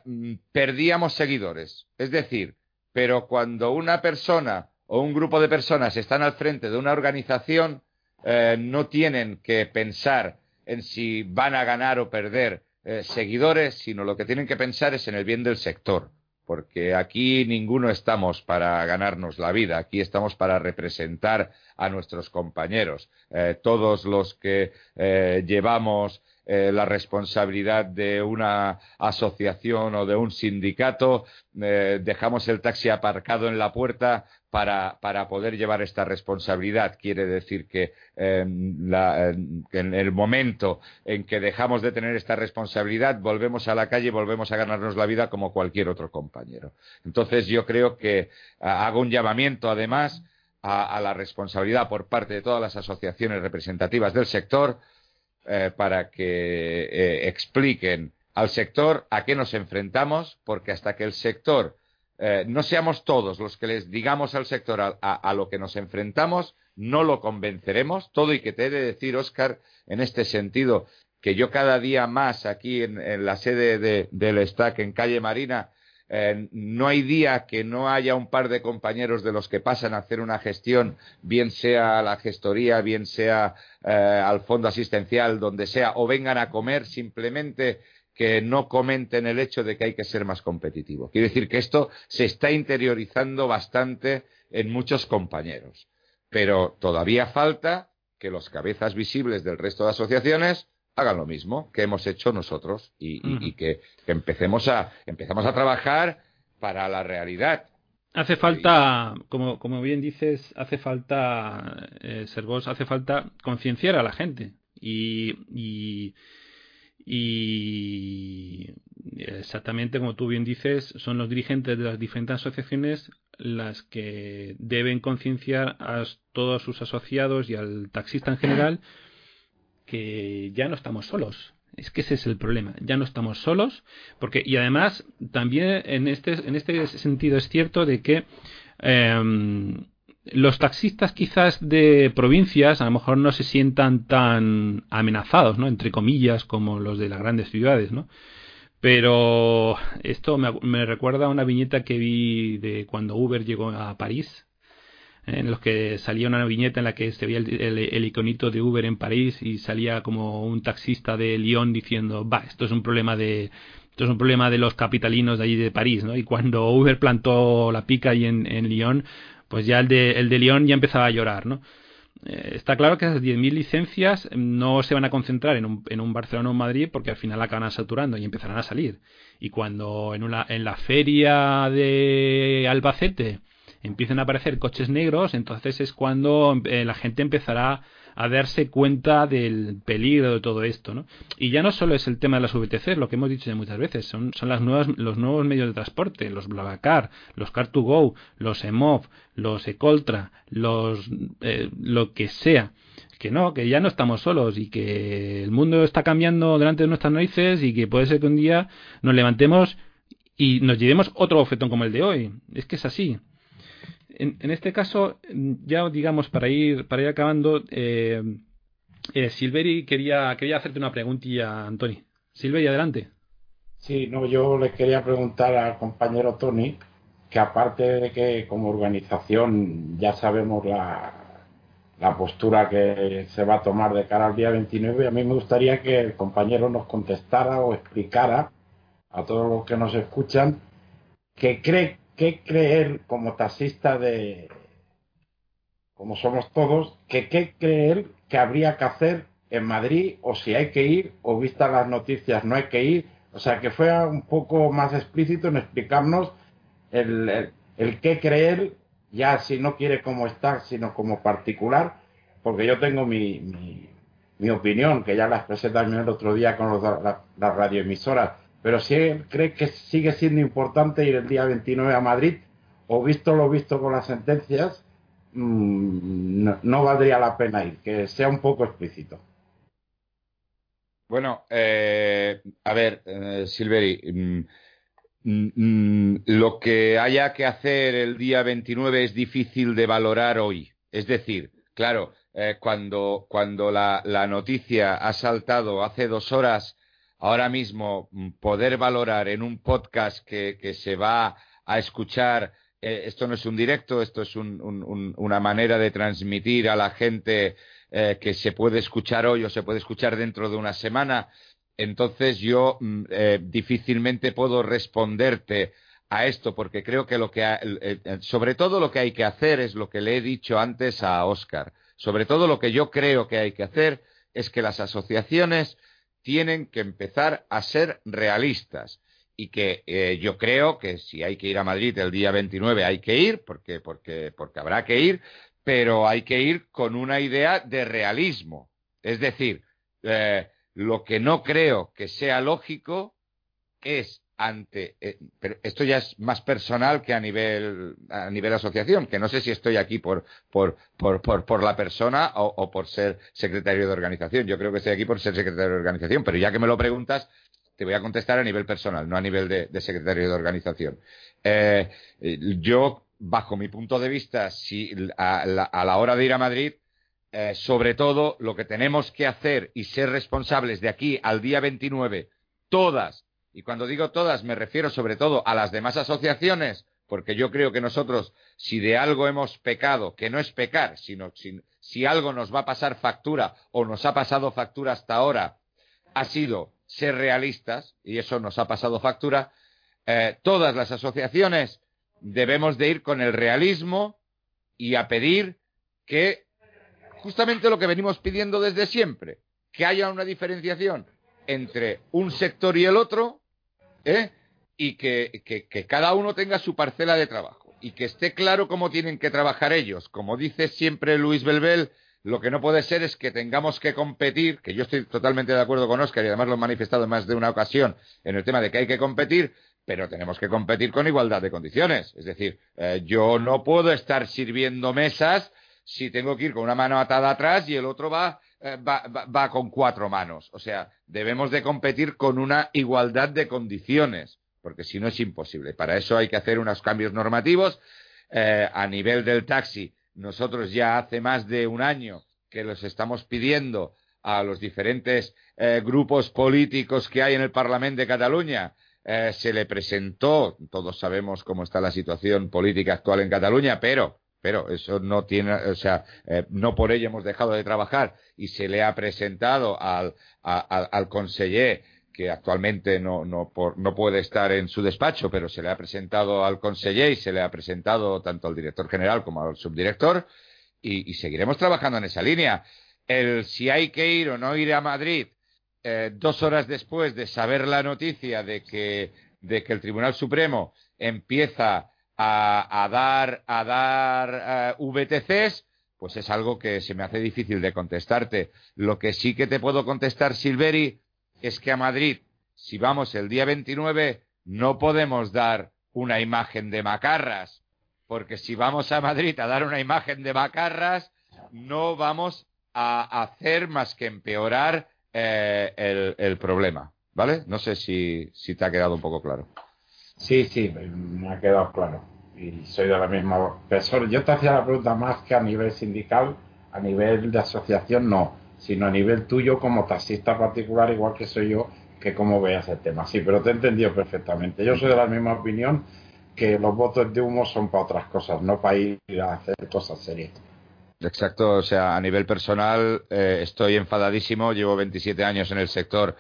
perdíamos seguidores. Es decir, pero cuando una persona o un grupo de personas están al frente de una organización, eh, no tienen que pensar en si van a ganar o perder seguidores, sino lo que tienen que pensar es en el bien del sector porque aquí ninguno estamos para ganarnos la vida, aquí estamos para representar a nuestros compañeros. Eh, todos los que eh, llevamos eh, la responsabilidad de una asociación o de un sindicato, eh, dejamos el taxi aparcado en la puerta para, para poder llevar esta responsabilidad. Quiere decir que, em, em, en el momento en que dejamos de tener esta responsabilidad, volvemos a la calle y volvemos a ganarnos la vida como cualquier otro compañero. Entonces yo creo que hago un llamamiento, además, a, la responsabilidad por parte de todas las asociaciones representativas del sector eh, para que eh, expliquen al sector a qué nos enfrentamos, porque hasta que el sector eh, no seamos todos los que les digamos al sector a, lo que nos enfrentamos, no lo convenceremos. Todo y que te he de decir, Óscar, en este sentido, que yo cada día más aquí en, la sede del STAC en Calle Marina eh, no hay día que no haya un par de compañeros de los que pasan a hacer una gestión, bien sea a la gestoría, bien sea eh, al fondo asistencial, donde sea, o vengan a comer simplemente que no comenten el hecho de que hay que ser más competitivo. Quiero decir que esto se está interiorizando bastante en muchos compañeros, pero todavía falta que los cabezas visibles del resto de asociaciones hagan lo mismo que hemos hecho nosotros y, que, empecemos a empezamos a trabajar para la realidad. Hace falta, como, como bien dices, hace falta, eh, Servos, hace falta concienciar a la gente y, y, y exactamente como tú bien dices, son los dirigentes de las diferentes asociaciones las que deben concienciar a todos sus asociados y al taxista en general que ya no estamos solos. Es que ese es el problema. Ya no estamos solos, porque y además también en este en este sentido es cierto de que em, los taxistas quizás de provincias a lo mejor no se sientan tan amenazados, ¿no? Entre comillas, como los de las grandes ciudades, ¿no? Pero esto me, me recuerda a una viñeta que vi de cuando Uber llegó a París en los que salía una viñeta en la que se veía el, iconito de Uber en París y salía como un taxista de Lyon diciendo, va, esto es un problema de esto es un problema de los capitalinos de allí de París, ¿no? Y cuando Uber plantó la pica ahí en, en Lyon, pues ya el de, el de Lyon ya empezaba a llorar, ¿no? Eh, está claro que esas 10.000 licencias no se van a concentrar en un, en un Barcelona o un Madrid porque al final acaban saturando y empezarán a salir. Y cuando en, una, en la feria de Albacete empiecen a aparecer coches negros, entonces es cuando eh, la gente empezará a darse cuenta del peligro de todo esto, ¿no? Y ya no solo es el tema de las VTC, lo que hemos dicho ya muchas veces, son, son las nuevas, los nuevos medios de transporte, los Blablacar, los Car2Go, los EMOV, los Ecoltra, los, eh, lo que sea. Que no, que ya no estamos solos y que el mundo está cambiando delante de nuestras narices y que puede ser que un día nos levantemos y nos llevemos otro bofetón como el de hoy. Es que es así en, este caso, ya digamos, para ir, para ir acabando, eh, eh, Silveri quería, quería hacerte una preguntilla, Antoni. Silveri, adelante. Sí, no, yo le quería preguntar al compañero Tony que aparte de que como organización ya sabemos la, la postura que se va a tomar de cara al día 29, a mí me gustaría que el compañero nos contestara o explicara a todos los que nos escuchan que cree qué creer como taxista de, como somos todos, que qué creer que habría que hacer en Madrid o si hay que ir o vistas las noticias no hay que ir. O sea, que fuera un poco más explícito en explicarnos el, el, qué creer, ya si no quiere como está, sino como particular, porque yo tengo mi, mi, opinión, que ya la expresé también el otro día con las radioemisoras pero si él cree que sigue siendo importante ir el día 29 a Madrid, o visto lo visto con las sentencias, mm, no, valdría la pena ir, que sea un poco explícito. Bueno, eh, a ver, eh, Silveri, mm, mm, lo que haya que hacer el día 29 es difícil de valorar hoy. Es decir, claro, eh, cuando, cuando la, la, noticia ha saltado hace dos horas ahora mismo mm, poder valorar en un podcast que, se va a escuchar, eh, esto no es un directo, esto es una manera de transmitir a la gente eh, que se puede escuchar hoy o se puede escuchar dentro de una semana. Entonces yo mm, eh, difícilmente puedo responderte a esto porque creo que lo que sobre todo lo que hay que hacer es lo que le he dicho antes a Oscar. Sobre todo lo que yo creo que hay que hacer es que las asociaciones tienen que empezar a ser realistas. Y que eh, yo creo que si hay que ir a Madrid el día 29 hay que ir porque porque porque habrá que ir pero hay que ir con una idea de realismo. Es decir eh, lo que no creo que sea lógico es ante eh, pero esto ya es más personal que a nivel a nivel asociación que no sé si estoy aquí por por por por, por la persona o, por ser secretario de organización. Yo creo que estoy aquí por ser secretario de organización pero ya que me lo preguntas te voy a contestar a nivel personal no a nivel de, de secretario de organización. Eh, yo bajo mi punto de vista si a la, a la hora de ir a Madrid eh, sobre todo lo que tenemos que hacer y ser responsables de aquí al día 29 todas y cuando digo todas, me refiero sobre todo a las demás asociaciones, porque yo creo que nosotros, si de algo hemos pecado, que no es pecar, sino si, algo nos va a pasar factura o nos ha pasado factura hasta ahora, ha sido ser realistas, y eso nos ha pasado factura, eh, todas las asociaciones debemos de ir con el realismo y a pedir que justamente lo que venimos pidiendo desde siempre, que haya una diferenciación entre un sector y el otro, ¿eh? y que, que, cada uno tenga su parcela de trabajo y que esté claro cómo tienen que trabajar ellos. Como dice siempre Luis Belbel, lo que no puede ser es que tengamos que competir, que yo estoy totalmente de acuerdo con Oscar y además lo he manifestado en más de una ocasión en el tema de que hay que competir, pero tenemos que competir con igualdad de condiciones. Es decir, eh, yo no puedo estar sirviendo mesas si tengo que ir con una mano atada atrás y el otro va eh, va, con cuatro manos. O sea, debemos de competir con una igualdad de condiciones, porque si no es imposible. Para eso hay que hacer unos cambios normativos. Eh, a nivel del taxi, nosotros ya hace más de un año que los estamos pidiendo a los diferentes eh, grupos políticos que hay en el Parlamento de Cataluña. Se le presentó, todos sabemos cómo está la situación política actual en Cataluña, pero pero eso no tiene, o sea, eh, no por ello hemos dejado de trabajar y se le ha presentado al, a, conseller que actualmente no, no, por, no puede estar en su despacho, pero se le ha presentado al conseller y se le ha presentado tanto al director general como al subdirector y, y seguiremos trabajando en esa línea. El si hay que ir o no ir a Madrid eh, dos horas después de saber la noticia de que, de que el Tribunal Supremo empieza a, dar, a dar uh, VTCs, pues es algo que se me hace difícil de contestarte. Lo que sí que te puedo contestar, Silveri, es que a Madrid, si vamos el día 29, no podemos dar una imagen de macarras, porque si vamos a Madrid a dar una imagen de macarras, no vamos a hacer más que empeorar eh, el, el problema. ¿Vale? No sé si, si te ha quedado un poco claro. Sí, sí, me ha quedado claro. Y soy de la misma persona. Yo te hacía la pregunta más que a nivel sindical, a nivel de asociación no, sino a nivel tuyo como taxista particular, igual que soy yo, que cómo veas el tema. Sí, pero te he entendido perfectamente. Yo soy de la misma opinión que los votos de humo son para otras cosas, no para ir a hacer cosas serias. Exacto, o sea, a nivel personal eh, estoy enfadadísimo, llevo 27 años en el sector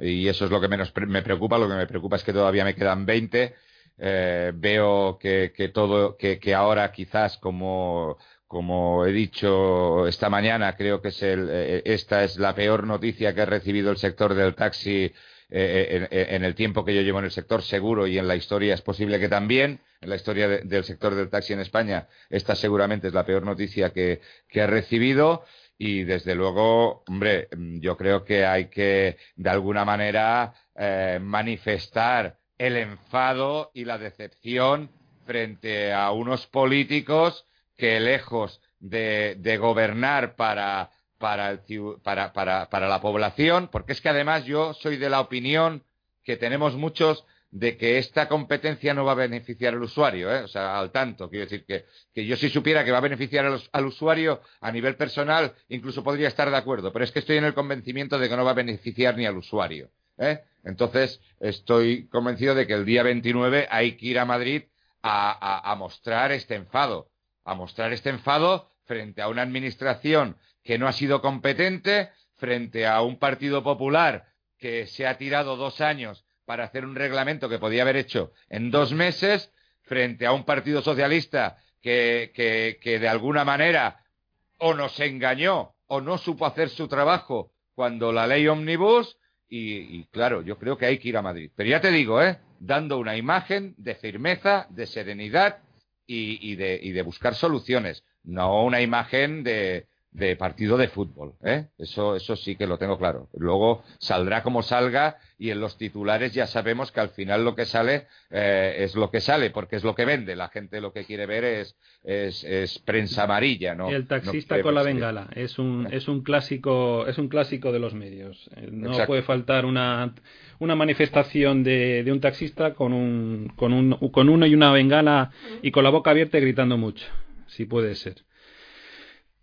y eso es lo que menos me preocupa. Lo que me preocupa es que todavía me quedan 20. Eh, veo que, que todo, que, ahora quizás como, como he dicho esta mañana, creo que es el, eh, esta es la peor noticia que ha recibido el sector del taxi eh, en, el tiempo que yo llevo en el sector, seguro, y en la historia es posible que también, en la historia de, del sector del taxi en España, esta seguramente es la peor noticia que, que ha recibido y desde luego, hombre, yo creo que hay que de alguna manera eh, manifestar el enfado y la decepción frente a unos políticos que lejos de, gobernar para, para, el, para, para la población, porque es que además yo soy de la opinión que tenemos muchos de que esta competencia no va a beneficiar al usuario, ¿eh? o sea, al tanto. Quiero decir que, que yo si supiera que va a beneficiar al, usuario a nivel personal, incluso podría estar de acuerdo, pero es que estoy en el convencimiento de que no va a beneficiar ni al usuario. ¿eh? Entonces, estoy convencido de que el día 29 hay que ir a Madrid a, a mostrar este enfado, a mostrar este enfado frente a una administración que no ha sido competente, frente a un Partido Popular que se ha tirado dos años para hacer un reglamento que podía haber hecho en dos meses frente a un partido socialista que, que, que de alguna manera o nos engañó o no supo hacer su trabajo cuando la ley omnibus y, claro, yo creo que hay que ir a Madrid. Pero ya te digo, ¿eh? Dando una imagen de firmeza, de serenidad y, de, y de buscar soluciones, no una imagen de, de partido de fútbol. ¿eh? Eso, eso sí que lo tengo claro. Luego saldrá como salga y en los titulares ya sabemos que al final lo que sale eh, es lo que sale, porque es lo que vende. La gente lo que quiere ver es, es, prensa amarilla. ¿no? El taxista con la bengala es un, es, un clásico, es un clásico de los medios. Eh, no puede faltar una, una manifestación de, de un taxista con, un, con, un, con uno y una bengala y con la boca abierta y gritando mucho. Si puede ser.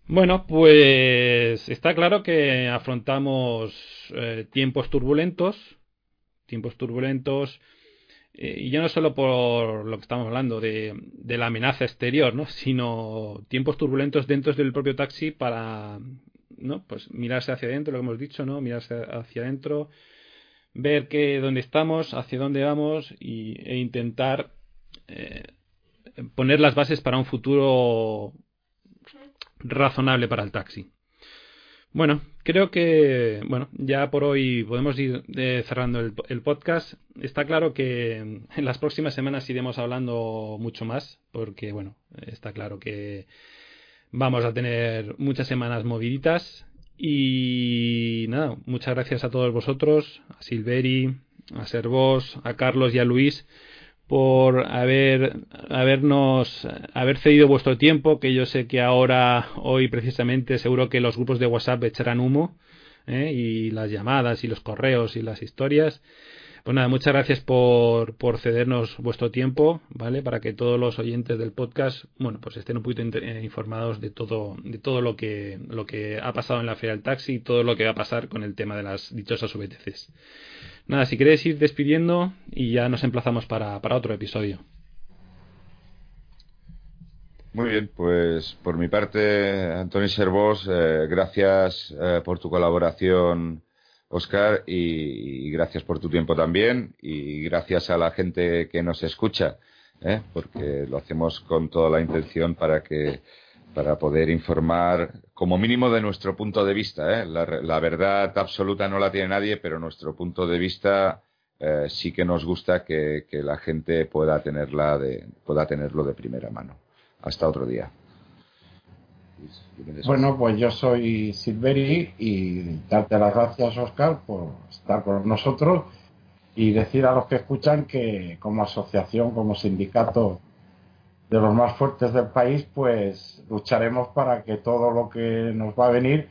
Bueno, pues está claro que afrontamos eh, tiempos turbulentos, tiempos turbulentos, eh, y ya no solo por lo que estamos hablando de, de, la amenaza exterior, ¿no? sino tiempos turbulentos dentro del propio taxi para ¿no? pues mirarse hacia adentro, lo que hemos dicho, ¿no? mirarse hacia adentro, ver que dónde estamos, hacia dónde vamos y, e intentar eh, poner las bases para un futuro razonable para el taxi. Bueno, creo que bueno, ya por hoy podemos ir eh, cerrando el, podcast. Está claro que en las próximas semanas iremos hablando mucho más, porque bueno, está claro que vamos a tener muchas semanas moviditas. Y nada, muchas gracias a todos vosotros, a Silveri, a Servos, a Carlos y a Luis por haber habernos haber cedido vuestro tiempo que yo sé que ahora hoy precisamente seguro que los grupos de WhatsApp echarán humo ¿eh? y las llamadas y los correos y las historias. Pues nada muchas gracias por, por cedernos vuestro tiempo vale para que todos los oyentes del podcast bueno pues estén un poquito eh, informados de todo de todo lo que lo que ha pasado en la feria del taxi y todo lo que va a pasar con el tema de las dichosas VTCs Nada, si queréis ir despidiendo y ya nos emplazamos para, para otro episodio. Muy bien, pues por mi parte, Antonio Servos, eh, gracias eh, por tu colaboración, Oscar, y, gracias por tu tiempo también, y gracias a la gente que nos escucha, ¿eh? porque lo hacemos con toda la intención para que para poder informar como mínimo de nuestro punto de vista. ¿eh? La, verdad absoluta no la tiene nadie, pero nuestro punto de vista eh, sí que nos gusta que, la gente pueda tenerla de, pueda tenerlo de primera mano. Hasta otro día. Bueno, pues yo soy Silveri y darte las gracias, Oscar, por estar con nosotros y decir a los que escuchan que como asociación, como sindicato de los más fuertes del país, pues lucharemos para que todo lo que nos va a venir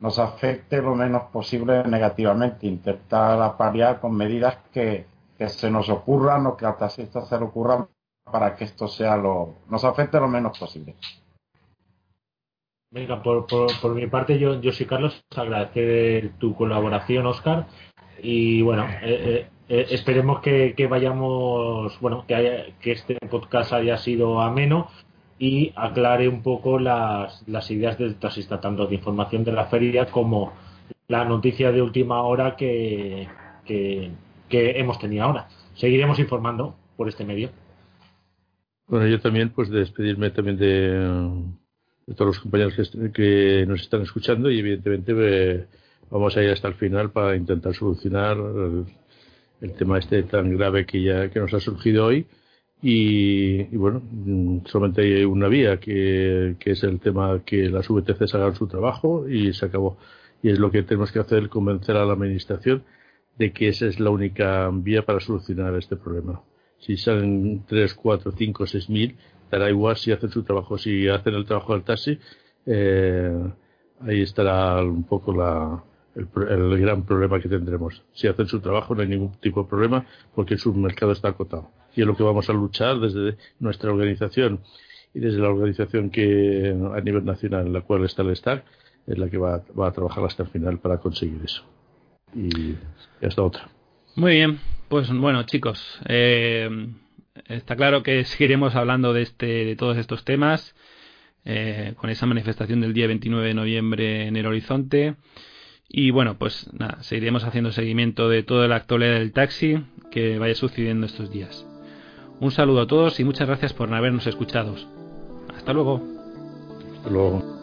nos afecte lo menos posible negativamente, intentar apalear con medidas que, se nos ocurran o que a taxistas se le ocurran para que esto sea lo nos afecte lo menos posible. Venga, por, por, mi parte yo, yo soy Carlos, agradecer tu colaboración, Oscar, y bueno, eh, eh eh, esperemos que, vayamos, bueno, que, que este podcast haya sido ameno y aclare un poco las, las ideas del taxista, tanto de información de la feria como la noticia de última hora que, hemos tenido ahora. Seguiremos informando por este medio. Bueno, yo también, pues, despedirme también de, todos los compañeros que, que, nos están escuchando y, evidentemente, eh, vamos a ir hasta el final para intentar solucionar el tema este tan grave que ya que nos ha surgido hoy. Y, bueno solamente hay una vía que, que, es el tema que las VTCs hagan su trabajo y se acabó. Y es lo que tenemos que hacer convencer a la administración de que esa es la única vía para solucionar este problema. Si salen 3, 4, 5, 6 mil dará igual si hacen su trabajo. Si hacen el trabajo del taxi eh, ahí estará un poco la, el, gran problema que tendremos. Si hacen su trabajo no hay ningún tipo de problema porque su mercado está acotado. Y es lo que vamos a luchar desde nuestra organización y desde la organización que a nivel nacional en la cual está el STAC es la que va, a trabajar hasta el final para conseguir eso. Y, hasta otra. Muy bien, pues bueno chicos, eh, está claro que seguiremos hablando de, este, de todos estos temas eh, con esa manifestación del día 29 de noviembre en el horizonte. Y bueno, pues nada, seguiremos haciendo seguimiento de toda la actualidad del taxi que vaya sucediendo estos días. Un saludo a todos y muchas gracias por habernos escuchado. Hasta luego. Hasta luego.